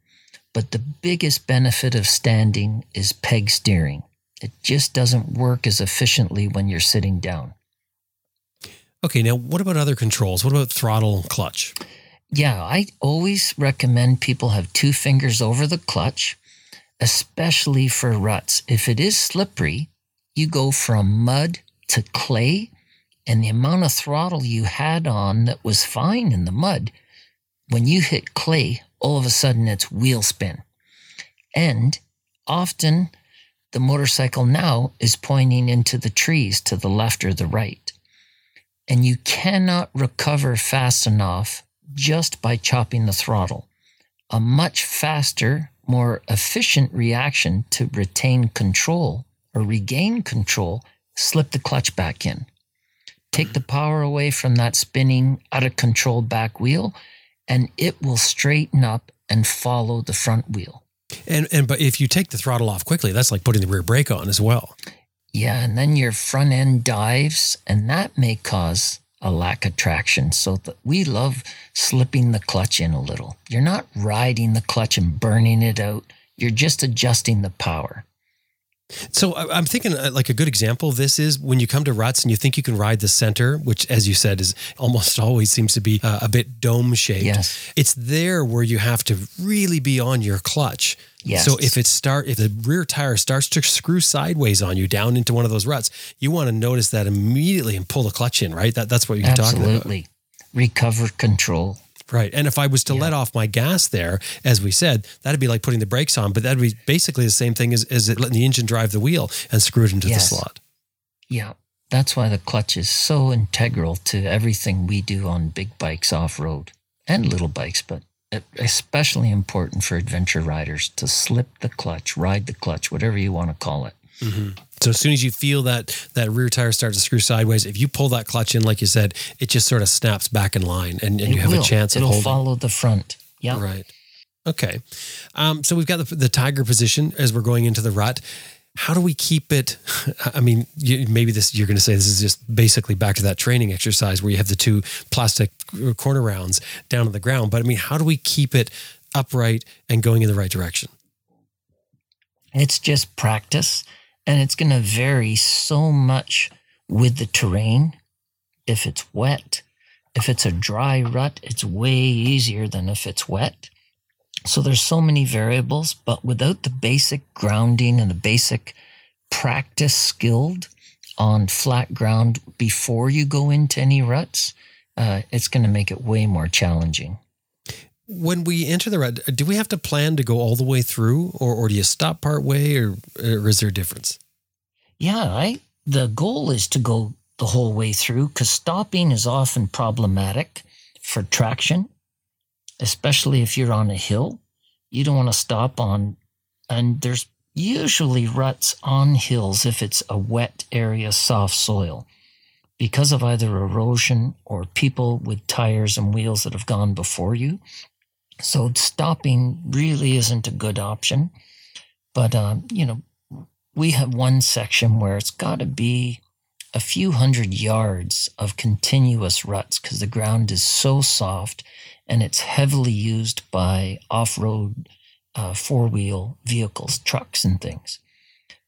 But the biggest benefit of standing is peg steering. It just doesn't work as efficiently when you're sitting down. Okay, now what about other controls? What about throttle clutch? Yeah, I always recommend people have two fingers over the clutch, especially for ruts. If it is slippery, you go from mud to clay, and the amount of throttle you had on that was fine in the mud, when you hit clay, all of a sudden it's wheel spin. And often the motorcycle now is pointing into the trees to the left or the right. And you cannot recover fast enough just by chopping the throttle. A much faster, more efficient reaction to retain control or regain control, slip the clutch back in. Take the power away from that spinning, out of control back wheel, and it will straighten up and follow the front wheel. And and but if you take the throttle off quickly, that's like putting the rear brake on as well. Yeah, and then your front end dives, and that may cause a lack of traction. So th- we love slipping the clutch in a little. You're not riding the clutch and burning it out. You're just adjusting the power. So I'm thinking uh, like a good example of this is when you come to ruts and you think you can ride the center, which, as you said, is almost always seems to be uh, a bit dome shaped. Yes. It's there where you have to really be on your clutch. Yes. So if it start if the rear tire starts to screw sideways on you down into one of those ruts, you want to notice that immediately and pull the clutch in, right? That that's what you're talking about. Absolutely. Recover control. Right. And if I was to Yeah. let off my gas there, as we said, that'd be like putting the brakes on, but that'd be basically the same thing as, as it letting the engine drive the wheel and screw it into Yes. the slot. Yeah. That's why the clutch is so integral to everything we do on big bikes off road and little bikes, but especially important for adventure riders to slip the clutch, ride the clutch, whatever you want to call it. So as soon as you feel that that rear tire start to screw sideways, if you pull that clutch in, like you said, it just sort of snaps back in line, and, and you have will. a chance It'll holding. follow the front. Yeah. Right. Okay. Um, so we've got the, the tiger position as we're going into the rut. How do we keep it? I mean, you, maybe this you're going to say this is just basically back to that training exercise where you have the two plastic Uh, corner rounds down on the ground. But I mean, how do we keep it upright and going in the right direction? It's just practice, and it's going to vary so much with the terrain. If it's wet, if it's a dry rut, it's way easier than if it's wet. So there's so many variables, but without the basic grounding and the basic practice skilled on flat ground before you go into any ruts, uh, it's going to make it way more challenging. When we enter the rut, do we have to plan to go all the way through, or, or do you stop part way, or, or is there a difference? Yeah, I the goal is to go the whole way through because stopping is often problematic for traction, especially if you're on a hill. You don't want to stop on, and there's usually ruts on hills if it's a wet area, soft soil, because of either erosion or people with tires and wheels that have gone before you. So stopping really isn't a good option. But, um, you know, we have one section where it's got to be a few hundred yards of continuous ruts because the ground is so soft and it's heavily used by off road uh, four wheel vehicles, trucks, and things.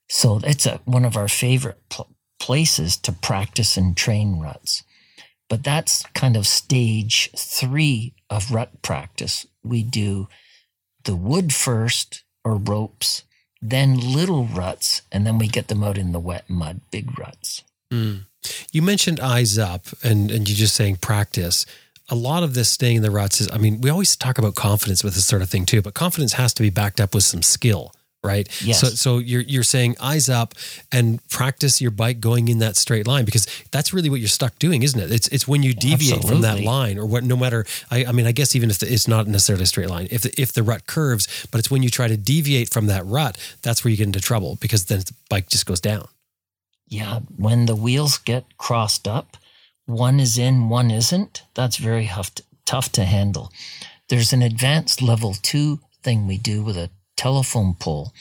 So it's a, one of our favorite pl- places to practice and train ruts. But that's kind of stage three of rut practice. We do the wood first or ropes, then little ruts, and then we get them out in the wet mud, big ruts. Mm. You mentioned eyes up, and and you just saying practice. A lot of this staying in the ruts is, I mean, we always talk about confidence with this sort of thing too, but confidence has to be backed up with some skill, right? Yes. So so you're you're saying eyes up and practice your bike going in that straight line because that's really what you're stuck doing, isn't it? It's it's when you deviate from that line or what, no matter. I, I mean, I guess even if the, it's not necessarily a straight line, if the, if the rut curves, but it's when you try to deviate from that rut, that's where you get into trouble because then the bike just goes down. Yeah, when the wheels get crossed up, one is in, one isn't, that's very tough to, tough to handle. There's an advanced level two thing we do with a telephone pole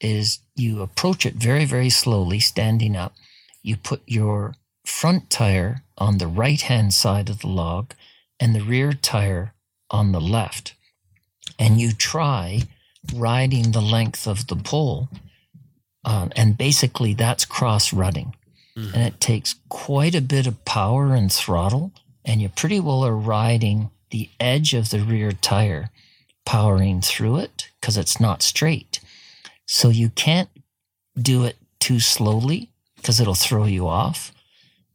is you approach it very, very slowly, standing up. You put your front tire on the right hand side of the log and the rear tire on the left. And you try riding the length of the pole um, and basically, that's cross rutting. And it takes quite a bit of power and throttle. And you pretty well are riding the edge of the rear tire, powering through it because it's not straight. So you can't do it too slowly because it'll throw you off.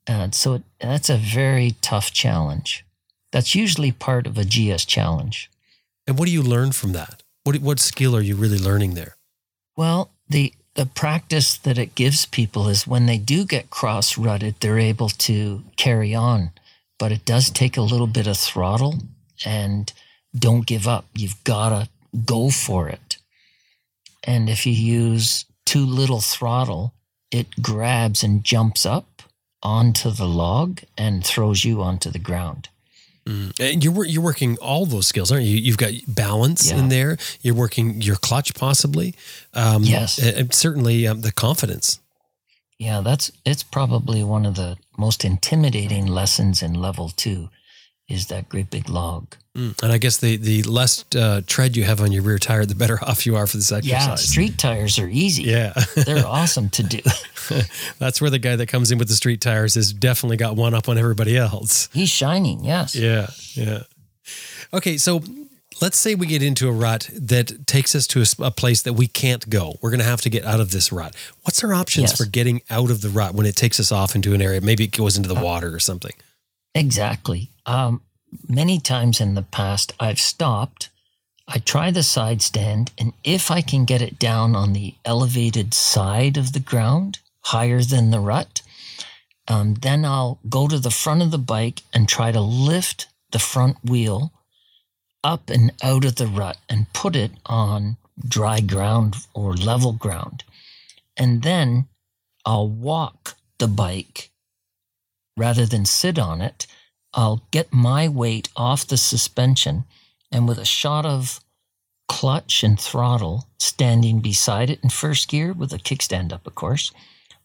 And so it, that's a very tough challenge. That's usually part of a GS challenge. And what do you learn from that? What what skill are you really learning there? Well, the the practice that it gives people is when they do get cross rutted, they're able to carry on. But it does take a little bit of throttle and don't give up. You've got to go for it. And if you use too little throttle, it grabs and jumps up onto the log and throws you onto the ground. And you're you're working all those skills, aren't you? You've got balance Yeah. in there. You're working your clutch, possibly. Um, Yes. and- and certainly um, the confidence. Yeah, that's it's probably one of the most intimidating lessons in level two is that great big log. Mm. And I guess the the less uh, tread you have on your rear tire, the better off you are for this exercise. Yeah, street tires are easy. Yeah, They're awesome to do. that's where the guy that comes in with the street tires has definitely got one up on everybody else. He's shining, yes. Yeah, yeah. Okay, so let's say we get into a rut that takes us to a place that we can't go. We're going to have to get out of this rut. What's our options Yes. for getting out of the rut when it takes us off into an area? Maybe it goes into the water or something. Exactly. Um, many times in the past, I've stopped. I try the side stand, and if I can get it down on the elevated side of the ground, higher than the rut, um, then I'll go to the front of the bike and try to lift the front wheel up and out of the rut and put it on dry ground or level ground. And then I'll walk the bike rather than sit on it. I'll get my weight off the suspension and with a shot of clutch and throttle standing beside it in first gear with a kickstand up, of course,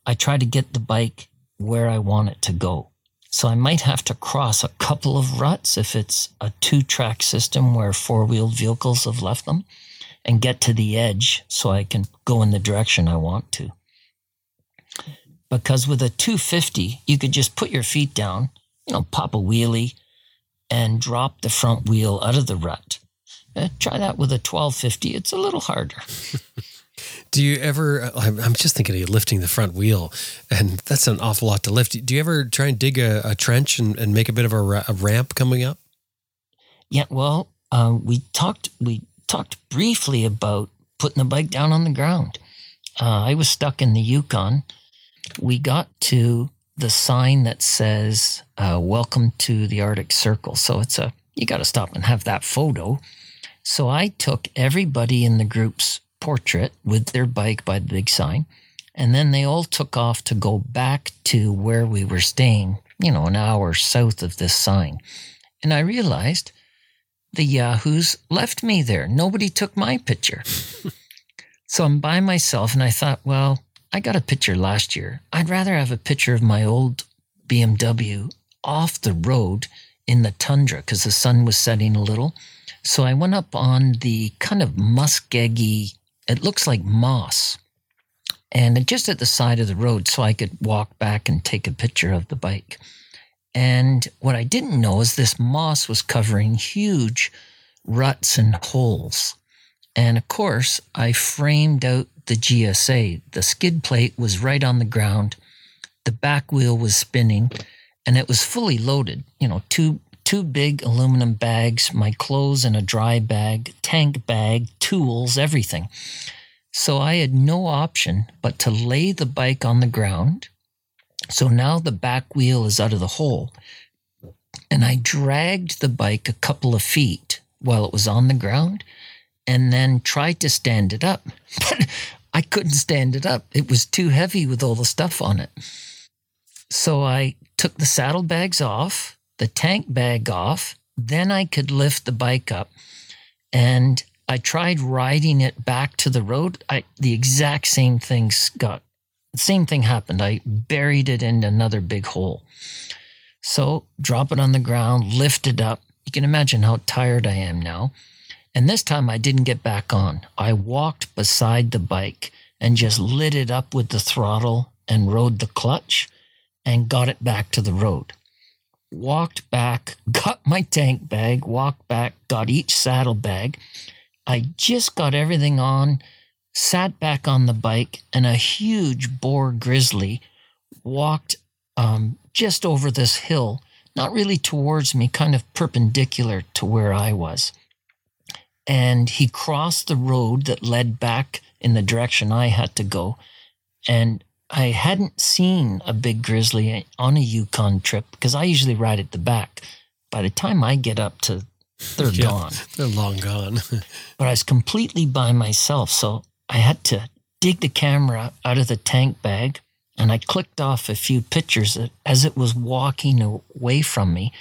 I try to get the bike where I want it to go. So I might have to cross a couple of ruts if it's a two track system where four wheeled vehicles have left them and get to the edge so I can go in the direction I want to. Because with a 250, you could just put your feet down, you know, pop a wheelie and drop the front wheel out of the rut. Uh, try that with a 1250. It's a little harder. Do you ever? I'm I'm just thinking of you lifting the front wheel, and that's an awful lot to lift. Do you ever try and dig a, a trench and, and make a bit of a, a ramp coming up? Yeah, well, uh, we talked we talked briefly about putting the bike down on the ground. Uh, I was stuck in the Yukon. We got to the sign that says uh, "Welcome to the Arctic Circle," so it's a you got to stop and have that photo. So I took everybody in the group's portrait with their bike by the big sign. And then they all took off to go back to where we were staying, you know, an hour south of this sign. And I realized the Yahoos left me there. Nobody took my picture. so I'm by myself and I thought, well, I got a picture last year. I'd rather have a picture of my old BMW off the road in the tundra because the sun was setting a little. So I went up on the kind of muskeggy it looks like moss. And just at the side of the road, so I could walk back and take a picture of the bike. And what I didn't know is this moss was covering huge ruts and holes. And of course, I framed out the GSA. The skid plate was right on the ground, the back wheel was spinning, and it was fully loaded. You know, two two big aluminum bags, my clothes in a dry bag, tank bag, tools, everything. So I had no option but to lay the bike on the ground. So now the back wheel is out of the hole. And I dragged the bike a couple of feet while it was on the ground and then tried to stand it up. But I couldn't stand it up. It was too heavy with all the stuff on it. So I took the saddlebags off the tank bag off. Then I could lift the bike up. And I tried riding it back to the road. I, the exact same things got, same thing happened. I buried it in another big hole. So drop it on the ground, lift it up. You can imagine how tired I am now. And this time I didn't get back on. I walked beside the bike and just lit it up with the throttle and rode the clutch and got it back to the road walked back, got my tank bag, walked back, got each saddlebag. I just got everything on, sat back on the bike, and a huge boar grizzly walked um, just over this hill, not really towards me, kind of perpendicular to where I was. And he crossed the road that led back in the direction I had to go. And I hadn't seen a big grizzly on a Yukon trip because I usually ride at the back. By the time I get up to, they're yeah, gone. They're long gone. but I was completely by myself. So I had to dig the camera out of the tank bag and I clicked off a few pictures as it was walking away from me.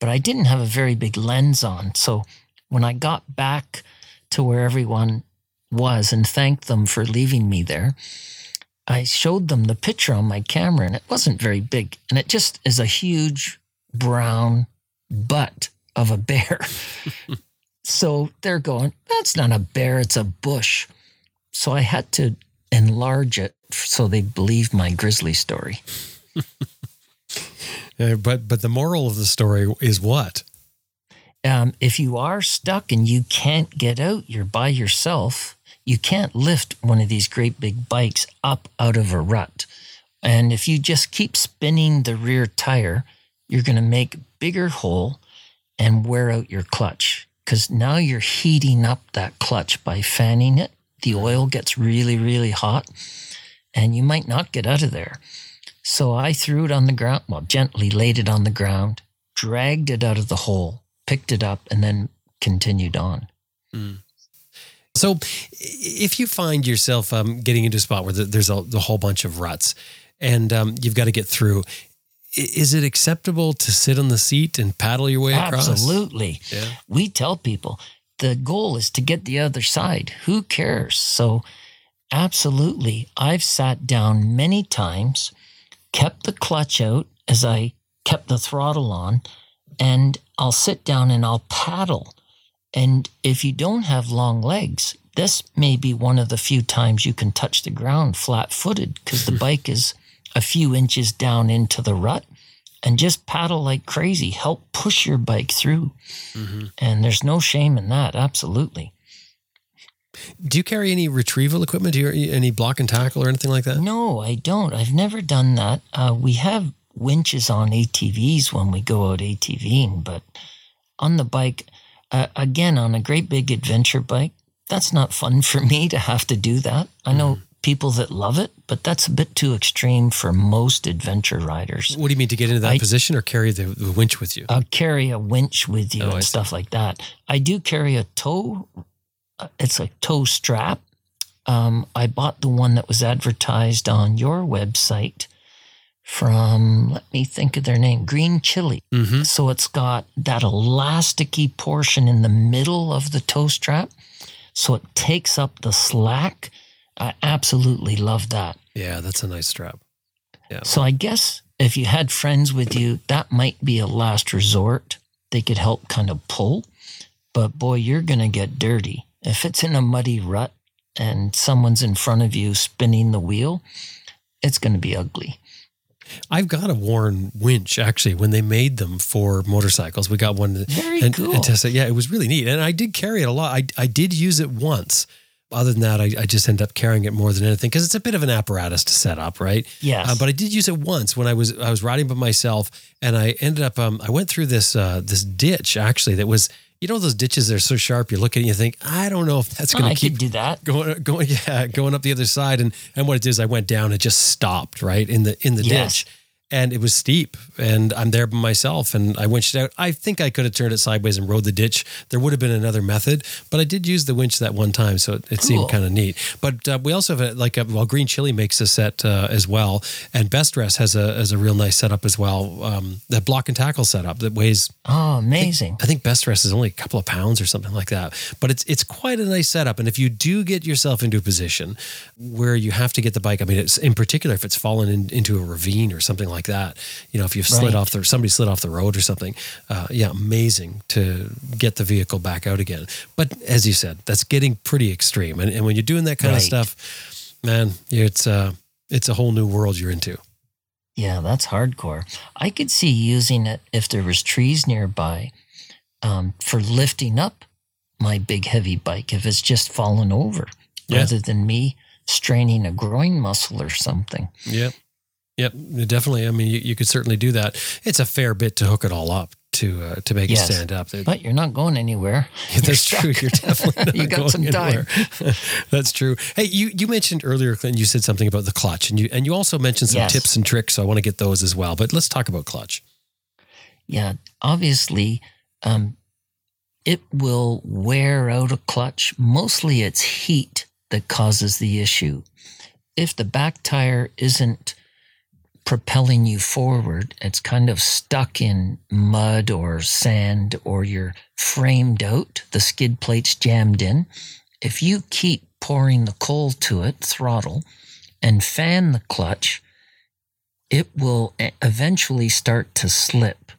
But I didn't have a very big lens on. So when I got back to where everyone was and thanked them for leaving me there, I showed them the picture on my camera and it wasn't very big. And it just is a huge brown butt of a bear. so they're going, that's not a bear, it's a bush. So I had to enlarge it so they believed my grizzly story. uh, but but the moral of the story is what? Um, if you are stuck and you can't get out, you're by yourself you can't lift one of these great big bikes up out of a rut. And if you just keep spinning the rear tire, you're going to make bigger hole and wear out your clutch because now you're heating up that clutch by fanning it. The oil gets really, really hot and you might not get out of there. So I threw it on the ground, well, gently laid it on the ground, dragged it out of the hole, picked it up, and then continued on. Mm. So, if you find yourself um, getting into a spot where there's a, a, whole bunch of ruts, and um, you've got to get through. Is it acceptable to sit on the seat and paddle your way across? Absolutely. Yeah. We tell people the goal is to get the other side. Who cares? So, absolutely. I've sat down many times, kept the clutch out as I kept the throttle on, and I'll sit down and I'll paddle. And if you don't have long legs, this may be one of the few times you can touch the ground flat footed because the bike is a few inches down into the rut and just paddle like crazy. Help push your bike through. And there's no shame in that. Absolutely. Do you carry any retrieval equipment? Do you any block and tackle or anything like that? No, I don't. I've never done that. Uh, we have winches on ATVs when we go out ATVing, but on the bike, uh, again, on a great big adventure bike, that's not fun for me to have to do that. I know people that love it, but that's a bit too extreme for most adventure riders. What do you mean to get into that I- position or carry the, the winch with you? I'll carry a winch with you Oh, and stuff like that. I do carry a tow. uh, It's a tow strap. Um, I bought the one that was advertised on your website from, let me think of their name, Green Chili. mm-hmm. So it's got that elasticy portion in the middle of the tow strap. So it takes up the slack. I absolutely love that. Yeah, that's a nice strap. yeah So I guess if you had friends with you, that might be a last resort. They could help kind of pull. But boy, you're going to get dirty. If it's in a muddy rut and someone's in front of you spinning the wheel, it's going to be ugly. I've got a Warn winch actually. When they made them for motorcycles, we got one. Very and, cool. and tested. Yeah, it was really neat, and I did carry it a lot. I I did use it once. Other than that, I, I just end up carrying it more than anything because it's a bit of an apparatus to set up, right? Yes. Uh, but I did use it once when I was I was riding by myself, and I ended up um, I went through this uh, this ditch actually that was you know those ditches that are so sharp you look at it and you think I don't know if that's Oh, going to keep could do that. going going yeah going up the other side and and what it did is I went down it just stopped right in the in the Yes. ditch and it was steep and I'm there by myself and I winched it out I think I could have turned it sideways and rode the ditch there would have been another method but I did use the winch that one time so it, it seemed kind of neat but uh, we also have a, like a, well Green Chili makes a set uh, as well and Best Rest has a has a real nice setup as well um, that block and tackle setup that weighs Oh, amazing. I think Best Rest is only a couple of pounds or something like that. But it's it's quite a nice setup. And if you do get yourself into a position where you have to get the bike, I mean, it's in particular if it's fallen in, into a ravine or something like that. You know, if you've slid Right. off the somebody slid off the road or something. Uh, yeah, amazing to get the vehicle back out again. But as you said, that's getting pretty extreme. And, and when you're doing that kind of stuff, man, it's uh, it's a whole new world you're into. Yeah, that's hardcore. I could see using it if there was trees nearby um, for lifting up my big heavy bike if it's just fallen over, Yeah. rather than me straining a groin muscle or something. Yep. Yep. Definitely. I mean, you, you could certainly do that. It's a fair bit to hook it all up to uh, to make Yes. it stand up. But you're not going anywhere. That's You're true. You're definitely not you got going some time. anywhere. That's true. Hey, you you mentioned earlier, Clinton. You said something about the clutch, and you and you also mentioned some Yes. tips and tricks. So I want to get those as well. But let's talk about clutch. Yeah, obviously, um, it will wear out a clutch. Mostly it's heat that causes the issue. If the back tire isn't propelling you forward, it's kind of stuck in mud or sand or you're framed out, the skid plate's jammed in. If you keep pouring the coal to it, throttle, and fan the clutch, it will eventually start to slip.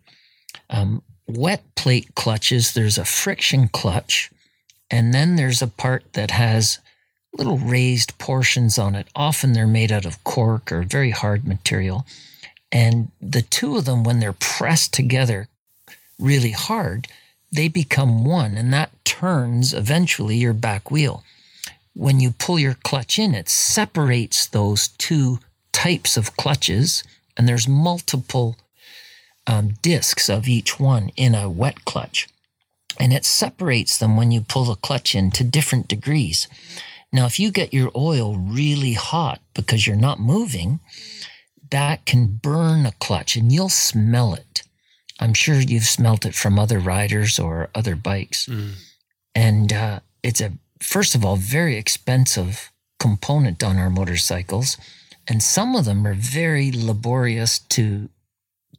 Um, wet plate clutches, there's a friction clutch, and then there's a part that has little raised portions on it. Often they're made out of cork or very hard material. And the two of them, when they're pressed together really hard, they become one, and that turns eventually your back wheel. When you pull your clutch in, it separates those two types of clutches, and there's multiple um, discs of each one in a wet clutch. And it separates them when you pull the clutch in to different degrees. Now, if you get your oil really hot because you're not moving, that can burn a clutch and you'll smell it. I'm sure you've smelt it from other riders or other bikes. And uh, it's a, first of all, very expensive component on our motorcycles. And some of them are very laborious to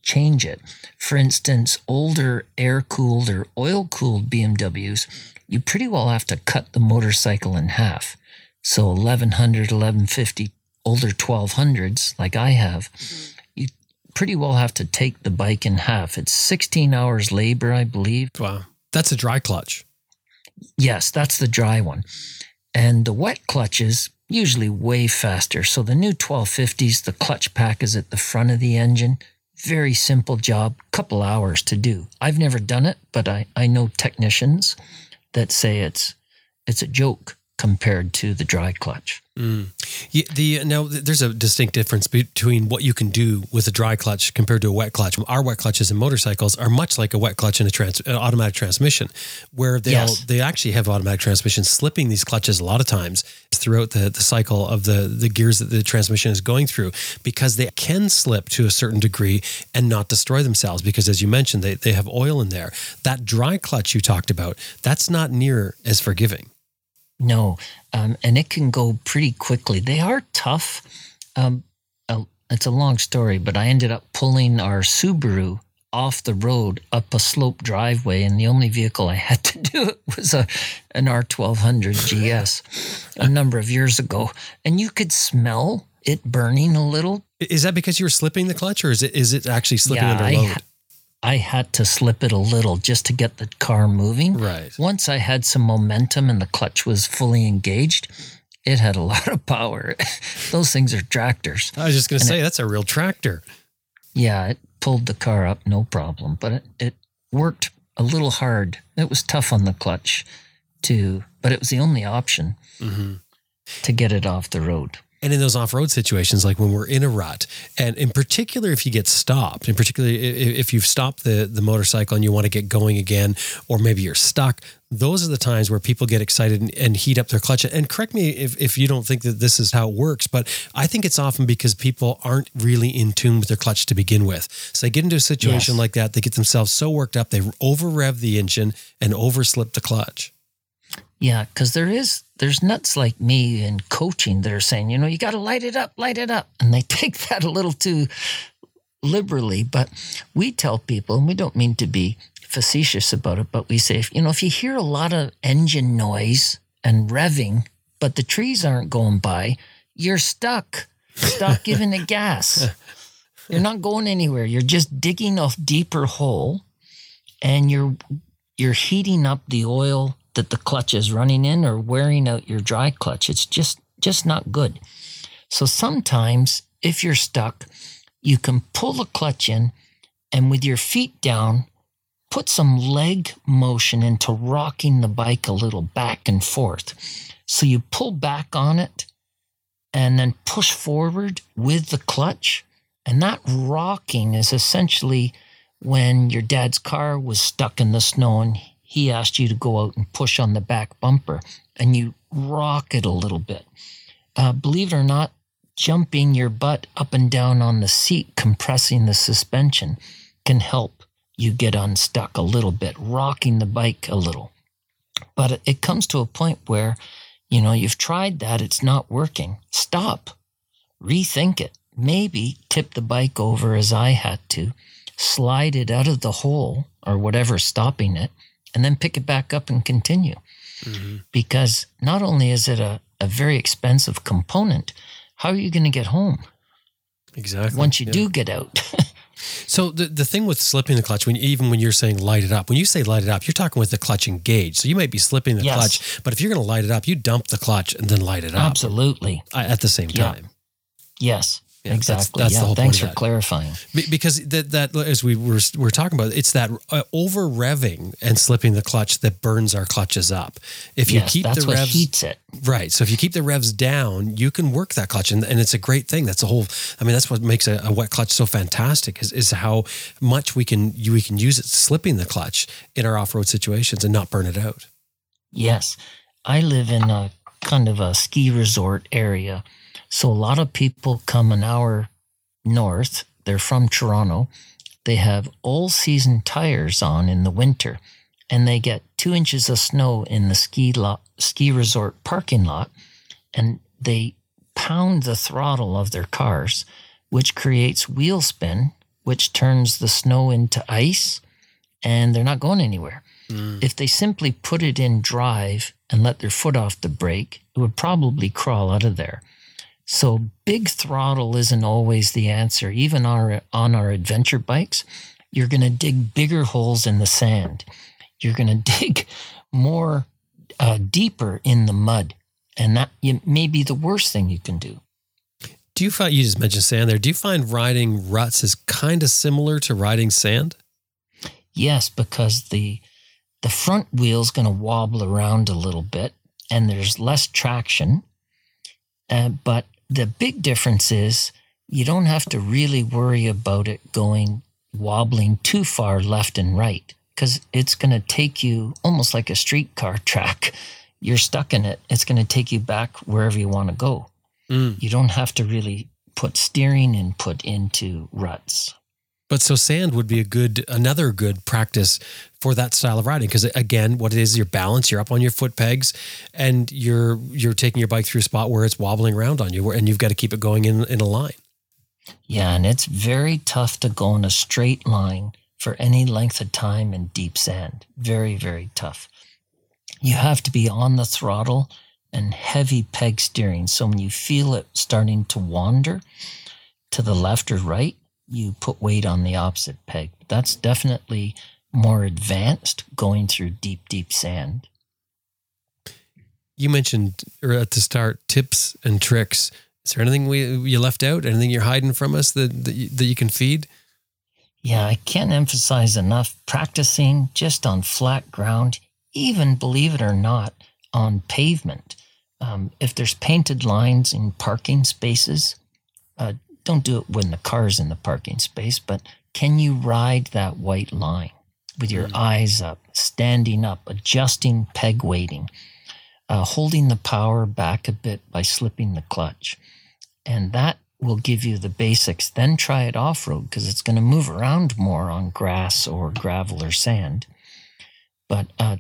change it. For instance, older air cooled or oil cooled BMWs, you pretty well have to cut the motorcycle in half. So 1100, 1150, older 1200s, like I have, mm-hmm. you pretty well have to take the bike in half. It's 16 hours labor, I believe. Wow. That's a dry clutch. Yes, that's the dry one. And the wet clutches, usually way faster. So the new 1250s, the clutch pack is at the front of the engine. Very simple job, couple hours to do. I've never done it, but I, I know technicians that say it's it's a joke compared to the dry clutch. Mm. Yeah, the now there's a distinct difference between what you can do with a dry clutch compared to a wet clutch. Our wet clutches in motorcycles are much like a wet clutch in a trans, an automatic transmission, where they Yes. they actually have automatic transmissions slipping these clutches a lot of times throughout the, the cycle of the the gears that the transmission is going through because they can slip to a certain degree and not destroy themselves because as you mentioned they, they have oil in there. That dry clutch you talked about, that's not near as forgiving. No, um, and it can go pretty quickly. They are tough. Um, uh, it's a long story, but I ended up pulling our Subaru off the road up a slope driveway, and the only vehicle I had to do it was a an R1200 GS a number of years ago, and you could smell it burning a little. Is that because you were slipping the clutch or is it is it actually slipping Yeah, under I load? ha- I had to slip it a little just to get the car moving. Right. Once I had some momentum and the clutch was fully engaged, it had a lot of power. Those things are tractors. I was just going to say that's a real tractor. Yeah, it pulled the car up, no problem. But it, it worked a little hard. It was tough on the clutch too, but it was the only option Mm-hmm. to get it off the road. And in those off-road situations, like when we're in a rut, and in particular, if you get stopped, in particular, i- i- if you've stopped the the motorcycle and you want to get going again, or maybe you're stuck, those are the times where people get excited and, and heat up their clutch. And correct me if, if you don't think that this is how it works, but I think it's often because people aren't really in tune with their clutch to begin with. So they get into a situation Yes. like that, they get themselves so worked up, they over rev the engine and overslip the clutch. Yeah, because there is there's nuts like me in coaching that are saying, you know, you got to light it up, light it up, and they take that a little too liberally. But we tell people, and we don't mean to be facetious about it, but we say, if, you know, if you hear a lot of engine noise and revving, but the trees aren't going by, you're stuck. Stop giving the gas. You're not going anywhere. You're just digging a deeper hole, and you're you're heating up the oil that the clutch is running in or wearing out your dry clutch. It's just just not good. So sometimes if you're stuck, you can pull the clutch in and with your feet down, put some leg motion into rocking the bike a little back and forth. So you pull back on it and then push forward with the clutch. And that rocking is essentially when your dad's car was stuck in the snow and he asked you to go out and push on the back bumper and you rock it a little bit. Uh, believe it or not, jumping your butt up and down on the seat, compressing the suspension, can help you get unstuck a little bit, rocking the bike a little. But it- it comes to a point where, you know, you've tried that, it's not working. Stop, rethink it. Maybe tip the bike over as I had to, slide it out of the hole or whatever stopping it, and then pick it back up and continue. Mm-hmm. Because not only is it a, a very expensive component, how are you going to get home Exactly. once you Yeah. do get out? So the, the thing with slipping the clutch, when even when you're saying light it up, when you say light it up, you're talking with the clutch engaged. So you might be slipping the Yes. clutch, but if you're going to light it up, you dump the clutch and then light it up Absolutely. at the same Yeah. time. Yes. Yeah, exactly. that's the yeah. whole Thanks for clarifying. Because that, that as we were, were talking about, it's that uh, over revving and slipping the clutch that burns our clutches up. If you yes, keep that's the what revs heats it. right, so if you keep the revs down, you can work that clutch, and, and it's a great thing. That's the whole. I mean, that's what makes a, a wet clutch so fantastic is, is how much we can you, we can use it slipping the clutch in our off road situations and not burn it out. Yes. I live in a kind of a ski resort area. So a lot of people come an hour north. They're from Toronto. They have all season tires on in the winter and they get two inches of snow in the ski lot, ski resort parking lot and they pound the throttle of their cars, which creates wheel spin, which turns the snow into ice, and they're not going anywhere. Mm. If they simply put it in drive and let their foot off the brake, it would probably crawl out of there. So big throttle isn't always the answer. Even our, on our adventure bikes, you're going to dig bigger holes in the sand. You're going to dig more uh, deeper in the mud. And that may be the worst thing you can do. Do you find you just mentioned sand there? Do you find riding ruts is kind of similar to riding sand? Yes, because the the front wheel's going to wobble around a little bit, and there's less traction. Uh, but the big difference is you don't have to really worry about it going wobbling too far left and right because it's going to take you almost like a streetcar track. You're stuck in it. It's going to take you back wherever you want to go. Mm. You don't have to really put steering input into ruts. But so sand would be a good, another good practice for that style of riding because again, what it is, your balance. You're up on your foot pegs, and you're you're taking your bike through a spot where it's wobbling around on you, and you've got to keep it going in in a line. Yeah, and it's very tough to go in a straight line for any length of time in deep sand. Very, very tough. You have to be on the throttle and heavy peg steering. So when you feel it starting to wander to the left or right, you put weight on the opposite peg. That's definitely more advanced going through deep, deep sand. You mentioned or at the start tips and tricks. Is there anything we you left out? Anything you're hiding from us that that you, that you can feed? Yeah, I can't emphasize enough practicing just on flat ground, even believe it or not, on pavement. Um, if there's painted lines in parking spaces, uh, don't do it when the car's in the parking space, but can you ride that white line with your eyes up, standing up, adjusting peg weighting, uh, holding the power back a bit by slipping the clutch? And that will give you the basics. Then try it off road because it's going to move around more on grass or gravel or sand. But uh,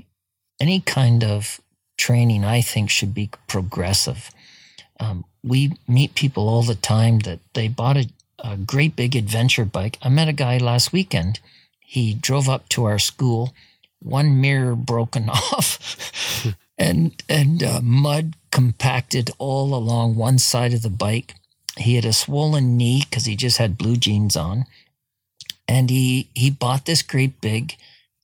any kind of training, I think, should be progressive. Um, we meet people all the time that they bought a, a great big adventure bike. I met a guy last weekend. He drove up to our school, one mirror broken off, and and uh, mud compacted all along one side of the bike. He had a swollen knee because he just had blue jeans on, and he he bought this great big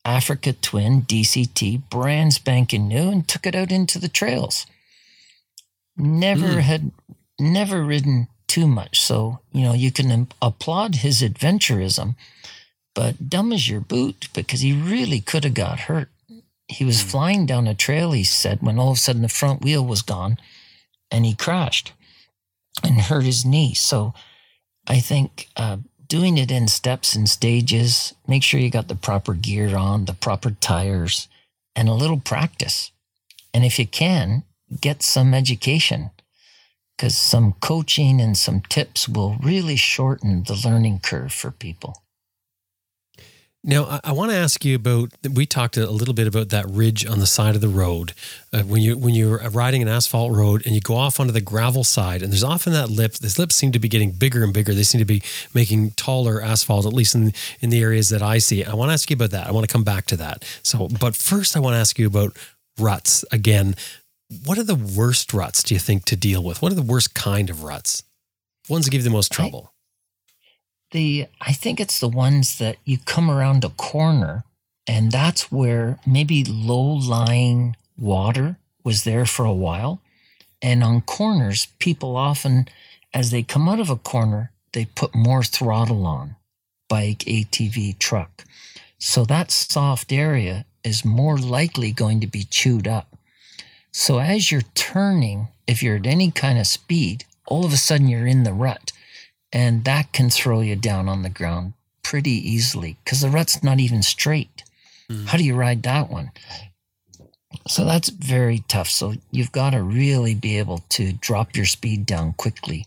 Africa Twin DCT, brand spanking new, and took it out into the trails. Never Hmm. had never ridden too much, so you know you can applaud his adventurism, but dumb as your boot because he really could have got hurt. He was flying down a trail, he said, when all of a sudden the front wheel was gone and he crashed and hurt his knee. So I think uh, doing it in steps and stages, make sure you got the proper gear on, the proper tires, and a little practice. And if you can, get some education because some coaching and some tips will really shorten the learning curve for people. Now, I, I want to ask you about. We talked a little bit about that ridge on the side of the road uh, when you when you're riding an asphalt road and you go off onto the gravel side, and there's often that lip. These lips seem to be getting bigger and bigger. They seem to be making taller asphalt, at least in in the areas that I see. I want to ask you about that. I want to come back to that. So, but first, I want to ask you about ruts again. What are the worst ruts do you think to deal with? What are the worst kind of ruts? Ones that give you the most trouble. the I think it's the ones that you come around a corner and that's where maybe low lying water was there for a while. And on corners, people often, as they come out of a corner, they put more throttle on bike, ATV, truck. So that soft area is more likely going to be chewed up. So as you're turning, if you're at any kind of speed, all of a sudden you're in the rut and that can throw you down on the ground pretty easily because the rut's not even straight. Hmm. How do you ride that one? So that's very tough. So you've got to really be able to drop your speed down quickly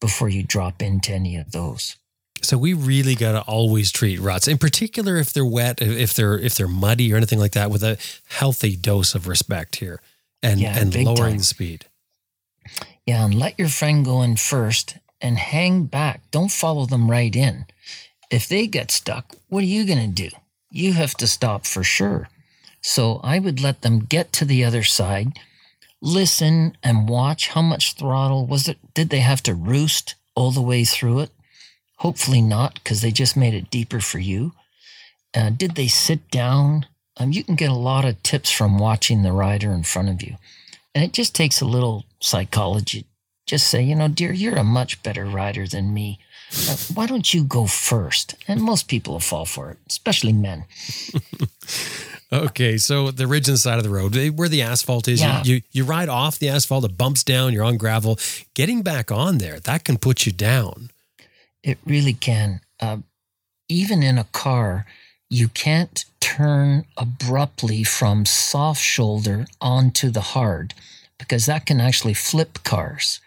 before you drop into any of those. So we really got to always treat ruts, in particular if they're wet, if they're if they're muddy or anything like that, with a healthy dose of respect here and Yeah, and lowering time. speed. Yeah, and let your friend go in first and hang back. Don't follow them right in. If they get stuck, what are you going to do? You have to stop for sure. So I would let them get to the other side, listen and watch how much throttle was it. Did they have to roost all the way through it? Hopefully not, because they just made it deeper for you. Uh, did they sit down? Um, you can get a lot of tips from watching the rider in front of you. And it just takes a little psychology. Just say, you know, dear, you're a much better rider than me. Uh, why don't you go first? And most people will fall for it, especially men. Okay, so the ridge the side of the road, eh, where the asphalt is, Yeah. you, you you ride off the asphalt, it bumps down, you're on gravel. Getting back on there, that can put you down. It really can. Uh, even in a car, you can't turn abruptly from soft shoulder onto the hard because that can actually flip cars.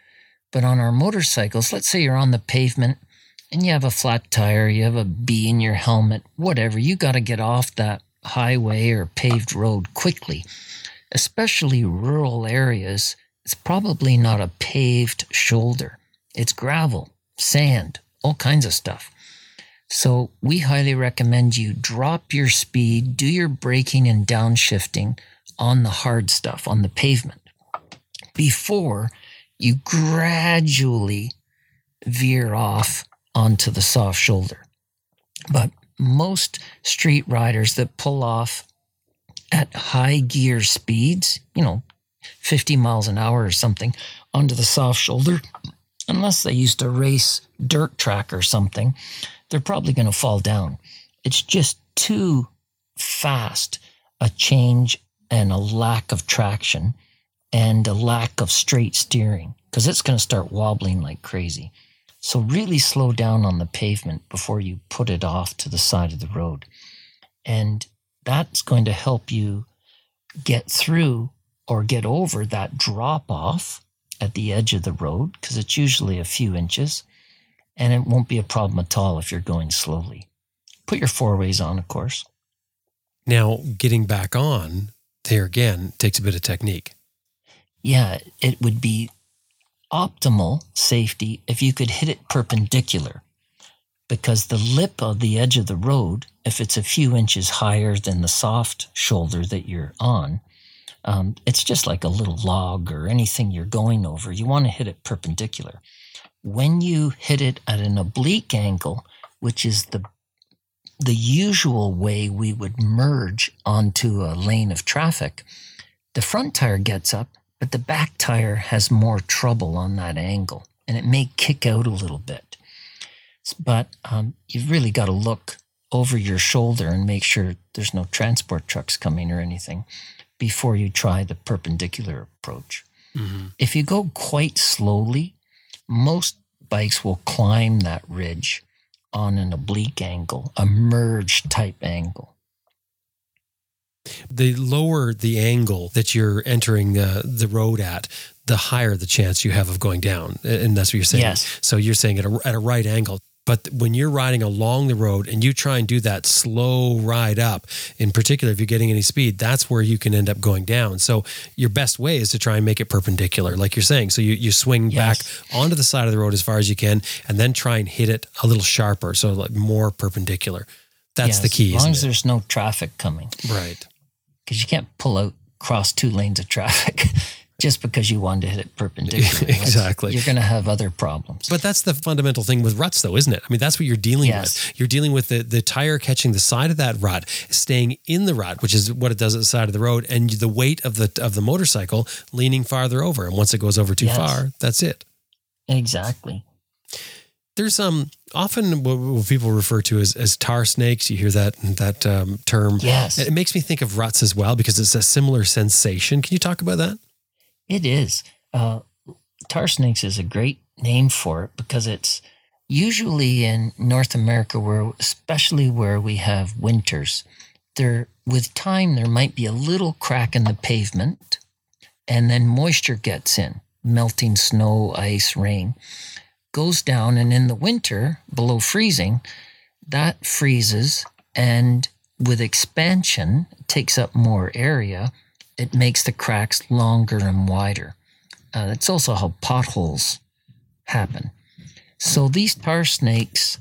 But on our motorcycles, let's say you're on the pavement and you have a flat tire, you have a bee in your helmet, whatever, you got to get off that highway or paved road quickly. Especially rural areas, it's probably not a paved shoulder. It's gravel, sand, all kinds of stuff. So we highly recommend you drop your speed, do your braking and downshifting on the hard stuff, on the pavement, before you gradually veer off onto the soft shoulder. But most street riders that pull off at high gear speeds, you know, 50 miles an hour or something, onto the soft shoulder, unless they used to race dirt track or something, they're probably going to fall down. It's just too fast a change and a lack of traction and a lack of straight steering because it's going to start wobbling like crazy. So, really slow down on the pavement before you put it off to the side of the road. And that's going to help you get through or get over that drop off at the edge of the road because it's usually a few inches and it won't be a problem at all if you're going slowly. Put your four ways on, of course. Now, getting back on there again takes a bit of technique. Yeah, it would be optimal safety if you could hit it perpendicular because the lip of the edge of the road, if it's a few inches higher than the soft shoulder that you're on, um, it's just like a little log or anything you're going over. You want to hit it perpendicular. When you hit it at an oblique angle, which is the the usual way we would merge onto a lane of traffic, the front tire gets up, but the back tire has more trouble on that angle and it may kick out a little bit. But um, you've really got to look over your shoulder and make sure there's no transport trucks coming or anything before you try the perpendicular approach. If you go quite slowly, most bikes will climb that ridge on an oblique angle, a merge type angle. The lower the angle that you're entering uh, the road at, the higher the chance you have of going down. And that's what you're saying. Yes. So you're saying at a, at a right angle. But when you're riding along the road and you try and do that slow ride up, in particular, if you're getting any speed, that's where you can end up going down. So your best way is to try and make it perpendicular, like you're saying. So you, you swing Yes. back onto the side of the road as far as you can, and then try and hit it a little sharper, so like more perpendicular. That's the key. As long as it? there's no traffic coming. Right. because you can't pull out cross two lanes of traffic just because you wanted to hit it perpendicular. Exactly. You're going to have other problems. But that's the fundamental thing with ruts, though, isn't it? I mean, that's what you're dealing Yes. with. You're dealing with the, the tire catching the side of that rut, staying in the rut, which is what it does at the side of the road, and the weight of the of the motorcycle leaning farther over. And once it goes over too Yes. far, that's it. exactly. There's um often what, what people refer to as, as tar snakes. You hear that that um, term. Yes. It makes me think of ruts as well because it's a similar sensation. Can you talk about that? It is. Uh, tar snakes is a great name for it because it's usually in North America, where especially where we have winters. There, with time, there might be a little crack in the pavement, and then moisture gets in, melting snow, ice, rain, goes down, and in the winter, below freezing, that freezes, and with expansion, takes up more area it makes the cracks longer and wider. Uh, it's also how potholes happen. So these tar snakes,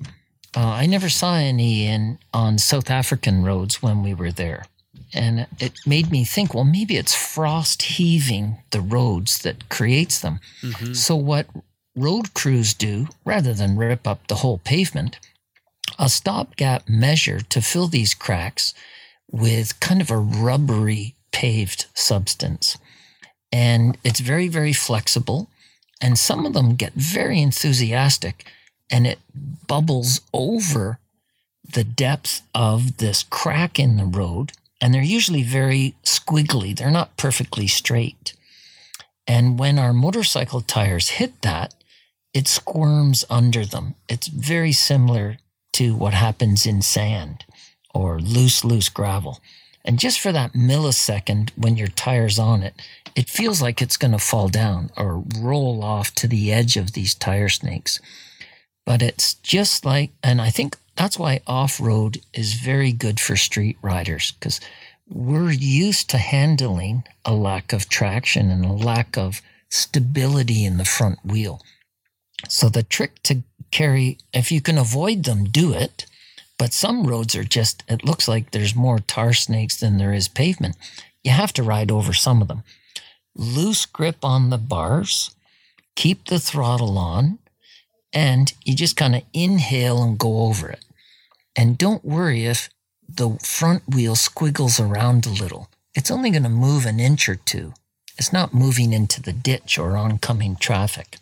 uh, I never saw any in on South African roads when we were there. And it made me think, well, maybe it's frost heaving the roads that creates them. Mm-hmm. So what road crews do, rather than rip up the whole pavement, a stopgap measure to fill these cracks with kind of a rubbery paved substance. And it's very, very flexible. And some of them get very enthusiastic and it bubbles over the depth of this crack in the road. And they're usually very squiggly, they're not perfectly straight. And when our motorcycle tires hit that, it squirms under them. It's very similar to what happens in sand or loose, loose gravel. And just for that millisecond when your tire's on it, it feels like it's going to fall down or roll off to the edge of these tar snakes. But it's just like, and I think that's why off road is very good for street riders because we're used to handling a lack of traction and a lack of stability in the front wheel. So the trick to carry, if you can avoid them, do it. But some roads are just, it looks like there's more tar snakes than there is pavement. You have to ride over some of them. Loose grip on the bars, keep the throttle on, and you just kind of inhale and go over it. And don't worry if the front wheel squiggles around a little. It's only going to move an inch or two. It's not moving into the ditch or oncoming traffic.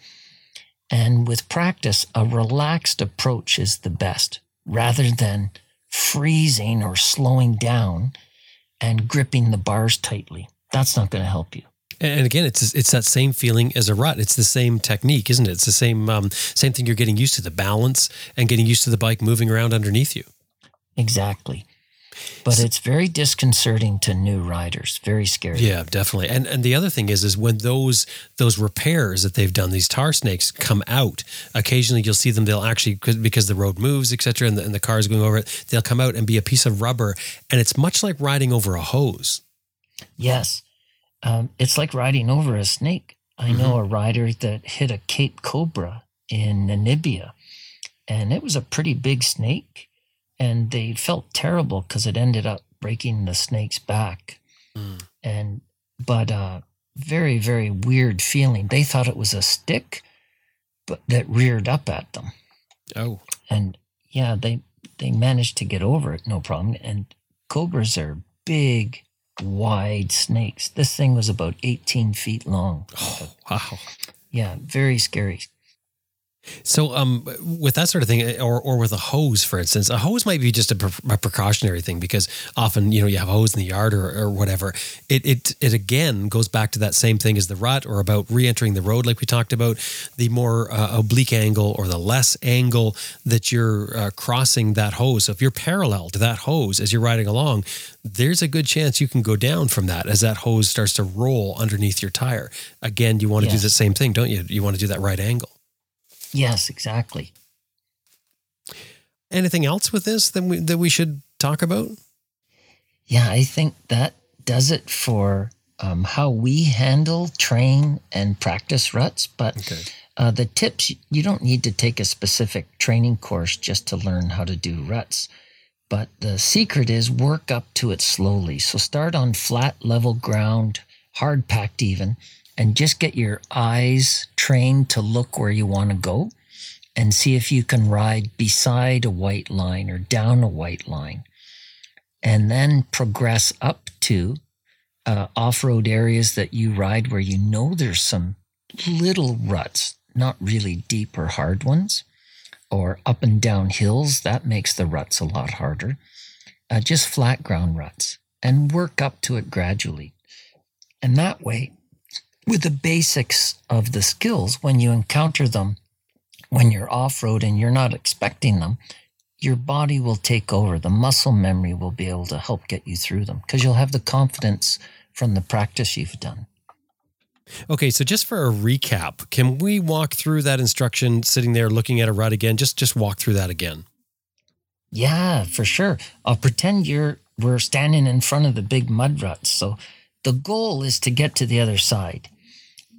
And with practice, a relaxed approach is the best rather than freezing or slowing down and gripping the bars tightly. That's not going to help you. And again, it's it's that same feeling as a rut. It's the same technique, isn't it? It's the same um, same thing. You're getting used to the balance and getting used to the bike moving around underneath you. Exactly. But it's very disconcerting to new riders. Very scary. Yeah, definitely. And and the other thing is, is when those those repairs that they've done, these tar snakes come out. Occasionally, you'll see them. They'll actually because the road moves, etc., and the, and the car is going over it. They'll come out and be a piece of rubber, and it's much like riding over a hose. Yes, um, it's like riding over a snake. I know a rider that hit a Cape Cobra in Namibia, and it was a pretty big snake and they felt terrible because it ended up breaking the snake's back. Mm. And but uh, very very weird feeling. They thought it was a stick, but that reared up at them. Oh, And yeah, they they managed to get over it, no problem. And cobras are big, wide snakes. This thing was about 18 feet long. oh wow. Yeah, very scary. So, um, with that sort of thing, or or with a hose, for instance, a hose might be just a, pre- a precautionary thing because often you know you have a hose in the yard or, or whatever. It it it again goes back to that same thing as the rut or about re-entering the road, like we talked about, the more uh, oblique angle or the less angle that you're uh, crossing that hose. So if you're parallel to that hose as you're riding along, there's a good chance you can go down from that as that hose starts to roll underneath your tire. Again, you want to do the same thing, don't you? You want to do that right angle. Yes, exactly. Anything else with this that we that we should talk about? Yeah, I think that does it for um, how we handle, train, and practice ruts. But Okay. uh, the tips you don't need to take a specific training course just to learn how to do ruts. But the secret is work up to it slowly. So start on flat, level ground, hard packed even, and just get your eyes trained to look where you want to go and see if you can ride beside a white line or down a white line and then progress up to uh, off-road areas that you ride where you know there's some little ruts, not really deep or hard ones, or up and down hills. That makes the ruts a lot harder. Uh, just flat ground ruts and work up to it gradually. And that way, with the basics of the skills, when you encounter them, when you're off road and you're not expecting them, your body will take over. The muscle memory will be able to help get you through them because you'll have the confidence from the practice you've done. Okay, so just for a recap, can we walk through that instruction sitting there looking at a rut again? Just just walk through that again. Yeah, for sure. I'll pretend you're we're standing in front of the big mud ruts. So the goal is to get to the other side.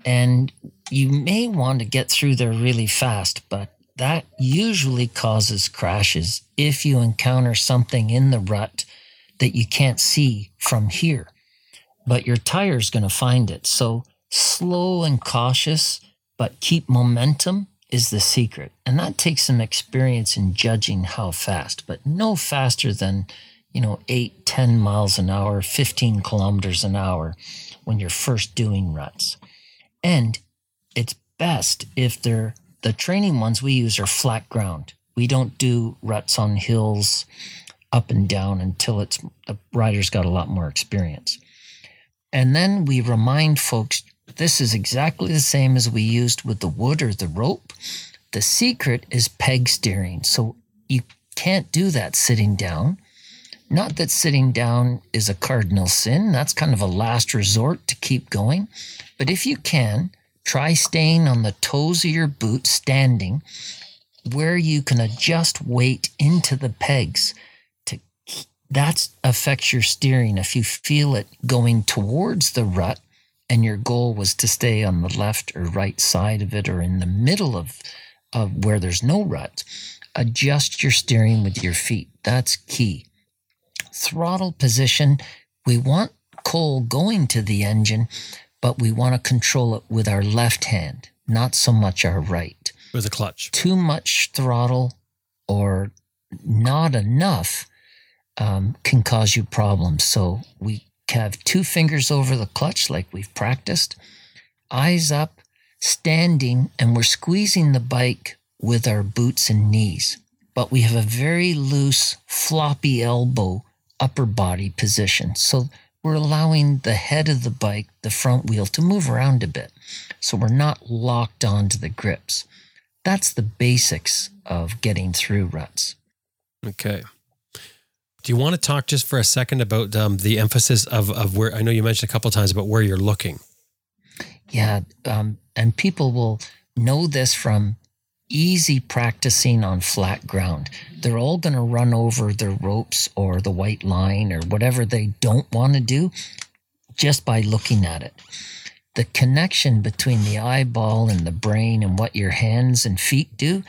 And you may want to get through there really fast, but that usually causes crashes if you encounter something in the rut that you can't see from here. But your tire's going to find it. So slow and cautious, but keep momentum is the secret. And that takes some experience in judging how fast, but no faster than, you know, eight, 10 miles an hour, 15 kilometers an hour when you're first doing ruts. And it's best if they're the training ones we use are flat ground. We don't do ruts on hills up and down until it's the rider's got a lot more experience. And then we remind folks this is exactly the same as we used with the wood or the rope. The secret is peg steering. So you can't do that sitting down. Not that sitting down is a cardinal sin, that's kind of a last resort to keep going. But if you can, try staying on the toes of your boot standing where you can adjust weight into the pegs to that affects your steering if you feel it going towards the rut and your goal was to stay on the left or right side of it or in the middle of, of where there's no rut, adjust your steering with your feet. That's key. Throttle position, we want coal going to the engine, but we want to control it with our left hand, not so much our right. With a clutch. Too much throttle or not enough um, can cause you problems. So we have two fingers over the clutch like we've practiced, eyes up, standing, and we're squeezing the bike with our boots and knees. But we have a very loose, floppy elbow upper body position. So we're allowing the head of the bike, the front wheel, to move around a bit. So we're not locked onto the grips. That's the basics of getting through ruts. Okay. Do you want to talk just for a second about um, the emphasis of, of where I know you mentioned a couple times about where you're looking? Yeah. Um, and people will know this from easy practicing on flat ground. They're all going to run over their ropes or the white line or whatever they don't want to do just by looking at it. The connection between the eyeball and the brain and what your hands and feet do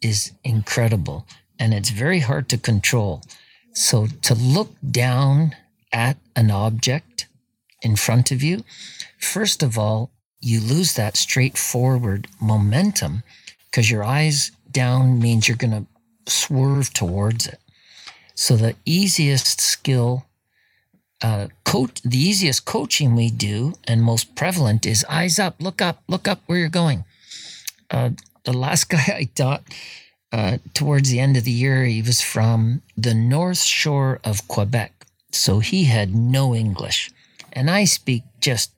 is incredible and it's very hard to control. So to look down at an object in front of you, first of all, you lose that straightforward momentum because your eyes down means you're going to swerve towards it. So the easiest skill, uh, coach, the easiest coaching we do and most prevalent is eyes up, look up, look up where you're going. Uh, the last guy I taught uh, towards the end of the year, he was from the north shore of Quebec. So he had no English. And I speak just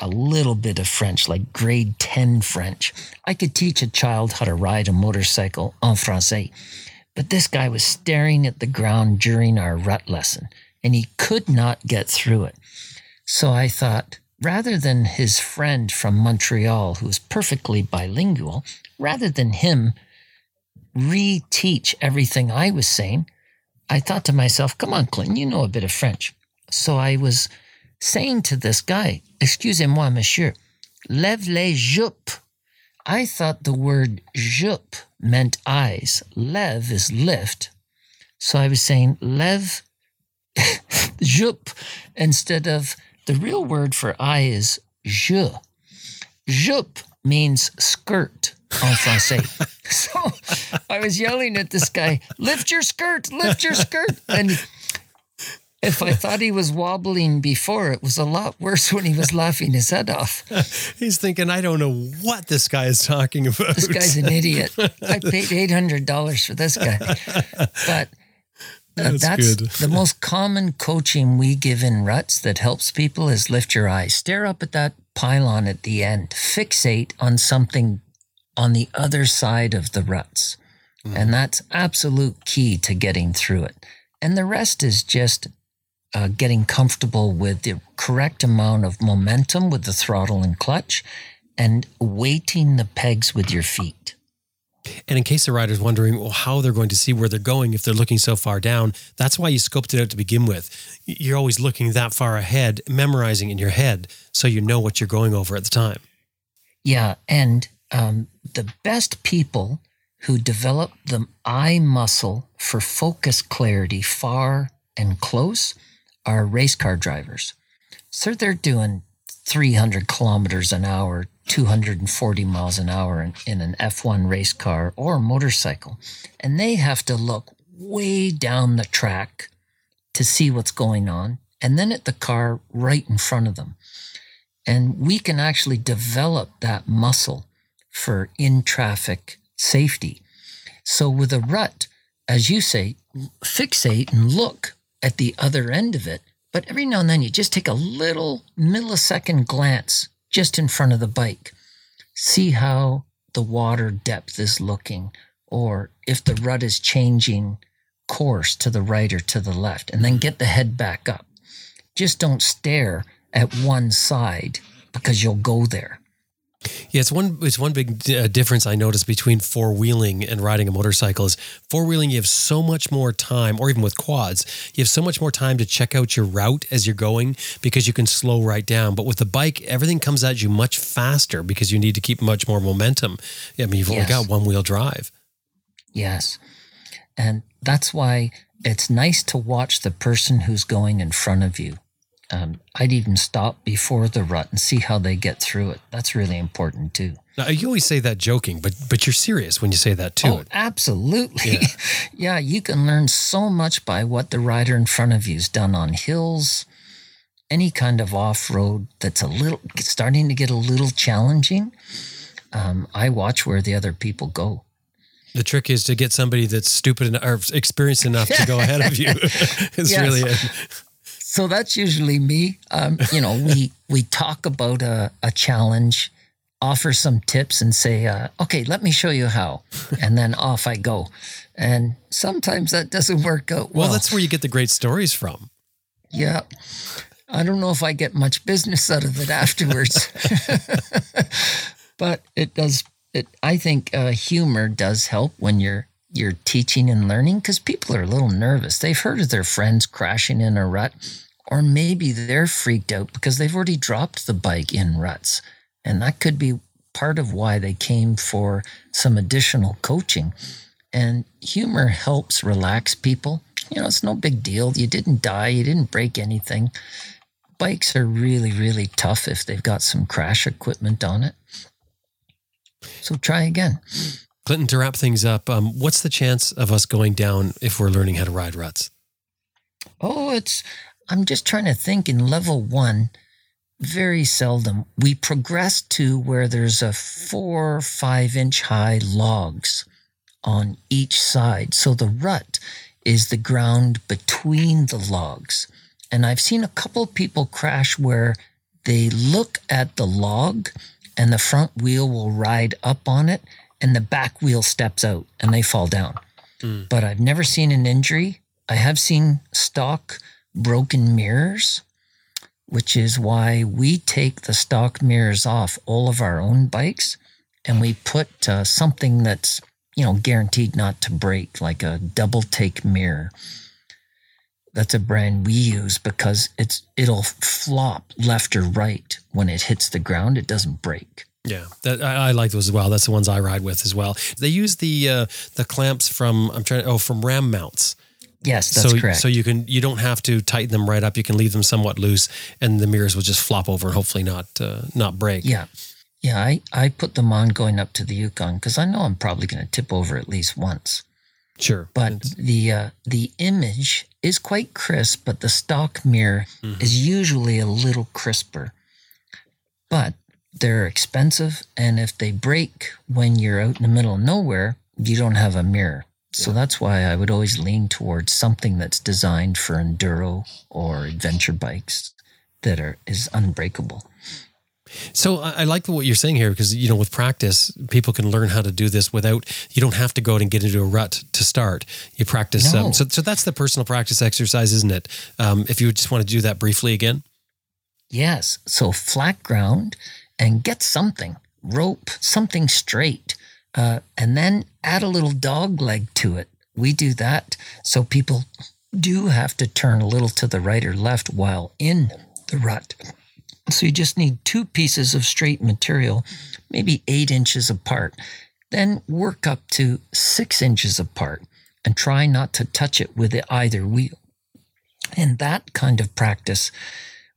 a little bit of French, like grade 10 French. I could teach a child how to ride a motorcycle en français. But this guy was staring at the ground during our rut lesson, and he could not get through it. So I thought, rather than his friend from Montreal, who was perfectly bilingual, rather than him reteach everything I was saying, I thought to myself, come on, Clinton, you know a bit of French. So I was saying to this guy, Excusez-moi, monsieur, lève les jupes. I thought the word jupe meant eyes. Lev is lift. So I was saying lève jupe instead of the real word for eye is je. Jupe means skirt en français. so I was yelling at this guy, lift your skirt, lift your skirt. And if I thought he was wobbling before, it was a lot worse when he was laughing his head off. He's thinking, I don't know what this guy is talking about. This guy's an idiot. I paid $800 for this guy. But uh, That's that's the most common coaching we give in ruts that helps people is lift your eyes, stare up at that pylon at the end, fixate on something on the other side of the ruts. And that's absolute key to getting through it. And the rest is just uh, getting comfortable with the correct amount of momentum with the throttle and clutch and weighting the pegs with your feet. And in case the rider's wondering well, how they're going to see where they're going if they're looking so far down, that's why you scoped it out to begin with. You're always looking that far ahead, memorizing in your head so you know what you're going over at the time. Yeah, and um, the best people who develop the eye muscle for focus clarity far and close are race car drivers. So they're doing 300 kilometers an hour, 240 miles an hour in, in an F1 race car or motorcycle. And they have to look way down the track to see what's going on, and then at the car right in front of them. And we can actually develop that muscle for in traffic safety. So with a rut, as you say, fixate and look at the other end of it. But every now and then you just take a little millisecond glance just in front of the bike. See how the water depth is looking, or if the rut is changing course to the right or to the left, and then get the head back up. Just don't stare at one side because you'll go there. Yeah, it's one it's one big uh, difference I noticed between four wheeling and riding a motorcycle is four wheeling you have so much more time, or even with quads, you have so much more time to check out your route as you're going because you can slow right down. But with the bike, everything comes at you much faster because you need to keep much more momentum. I mean, you've only got one wheel drive. Yes. And that's why it's nice to watch the person who's going in front of you. Um, I'd even stop before the rut and see how they get through it. That's really important too. Now, you always say that joking, but but you're serious when you say that too. Oh, absolutely. Yeah. Yeah. you can learn so much by what the rider in front of you's done on hills, any kind of off road that's a little starting to get a little challenging. Um, I watch where the other people go. The trick is to get somebody that's stupid enough or experienced enough to go ahead of you. it's Yes. really it. So that's usually me. Um, you know, we we talk about a, a challenge, offer some tips, and say, uh, "Okay, let me show you how," and then off I go. And sometimes that doesn't work out well. Well, that's where you get the great stories from. yeah. I don't know if I get much business out of it afterwards, but it does. It I think uh, humor does help when you're you're teaching and learning because people are a little nervous. They've heard of their friends crashing in a rut, or maybe they're freaked out because they've already dropped the bike in ruts, and that could be part of why they came for some additional coaching. And humor helps relax people. You know, it's no big deal. You didn't die. You didn't break anything. Bikes are really, really tough if they've got some crash equipment on it. So try again. Clinton, to wrap things up, um, what's the chance of us going down if we're learning how to ride ruts? Oh, it's, I'm just trying to think in level one, very seldom. We progress to where there's a four five inch high logs on each side. So the rut is the ground between the logs. And I've seen a couple of people crash where they look at the log and the front wheel will ride up on it and the back wheel steps out and they fall down. Mm. But I've never seen an injury. I have seen stock broken mirrors, which is why we take the stock mirrors off all of our own bikes and we put uh, something that's you know guaranteed not to break like a DoubleTake mirror that's a brand we use because it's it'll flop left or right when it hits the ground it doesn't break Yeah, that, I, I like those as well. That's the ones I ride with as well. They use the uh, the clamps from I'm trying oh from RAM Mounts. yes that's so correct so you can you don't have to tighten them right up. You can leave them somewhat loose, and the mirrors will just flop over and hopefully not uh, not break. yeah yeah i i put them on going up to the Yukon because i know i'm probably going to tip over at least once sure. but It's- the uh, the image is quite crisp, but the stock mirror Mhm. is usually a little crisper. But they're expensive, and if they break when you're out in the middle of nowhere, you don't have a mirror. So that's why I would always lean towards something that's designed for enduro or adventure bikes that are is unbreakable. So I, I like what you're saying here because you know with practice people can learn how to do this without you don't have to go out and get into a rut to start. You practice. No. Um, so so that's the personal practice exercise, isn't it? Um, if you just want to do that briefly again. Yes. So flat ground and get something, rope, something straight, uh, and then add a little dog leg to it. We do that. So people do have to turn a little to the right or left while in the rut. So you just need two pieces of straight material, maybe eight inches apart. Then work up to six inches apart and try not to touch it with either wheel. And that kind of practice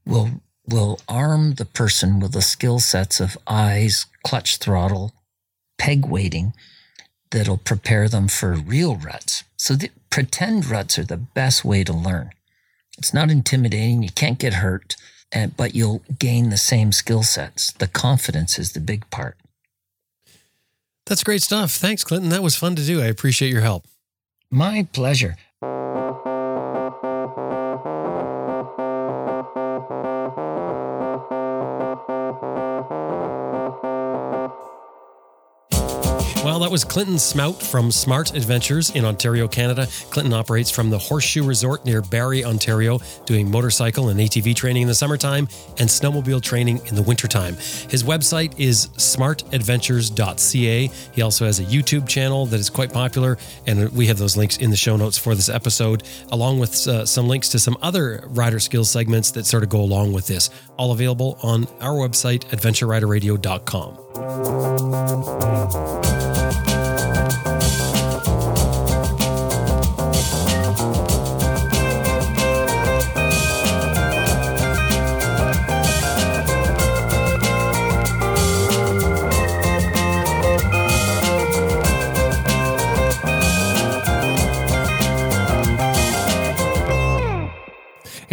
will will arm the person with the skill sets of eyes, clutch throttle, peg weighting that'll prepare them for real ruts. So the pretend ruts are the best way to learn. It's not intimidating, you can't get hurt, and, but you'll gain the same skill sets. The confidence is the big part. That's great stuff. Thanks, Clinton. That was fun to do. I appreciate your help. My pleasure. Was Clinton Smout from Smart Adventures in Ontario, Canada. Clinton operates from the Horseshoe Resort near Barrie, Ontario, doing motorcycle and ATV training in the summertime and snowmobile training in the wintertime. His website is smartadventures.ca. He also has a YouTube channel that is quite popular, and we have those links in the show notes for this episode, along with uh, some links to some other rider skills segments that sort of go along with this. All available on our website, adventureriderradio.com. Bye.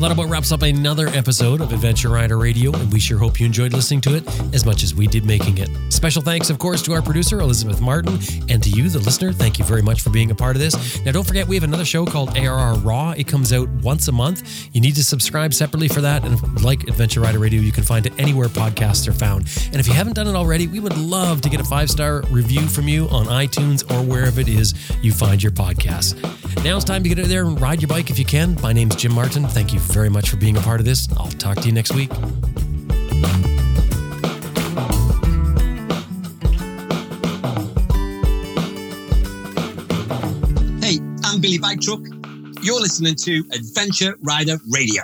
Well, that about wraps up another episode of Adventure Rider Radio, and we sure hope you enjoyed listening to it as much as we did making it. Special thanks, of course, to our producer, Elizabeth Martin, and to you, the listener. Thank you very much for being a part of this. Now, don't forget, we have another show called ARR Raw. It comes out once a month. You need to subscribe separately for that. And like Adventure Rider Radio, you can find it anywhere podcasts are found. And if you haven't done it already, we would love to get a five star review from you on iTunes or wherever it is you find your podcasts. Now it's time to get out there and ride your bike if you can. My name's Jim Martin. Thank you very much for being a part of this. I'll talk to you next week. Hey, I'm Billy Bike Truck. You're listening to Adventure Rider Radio.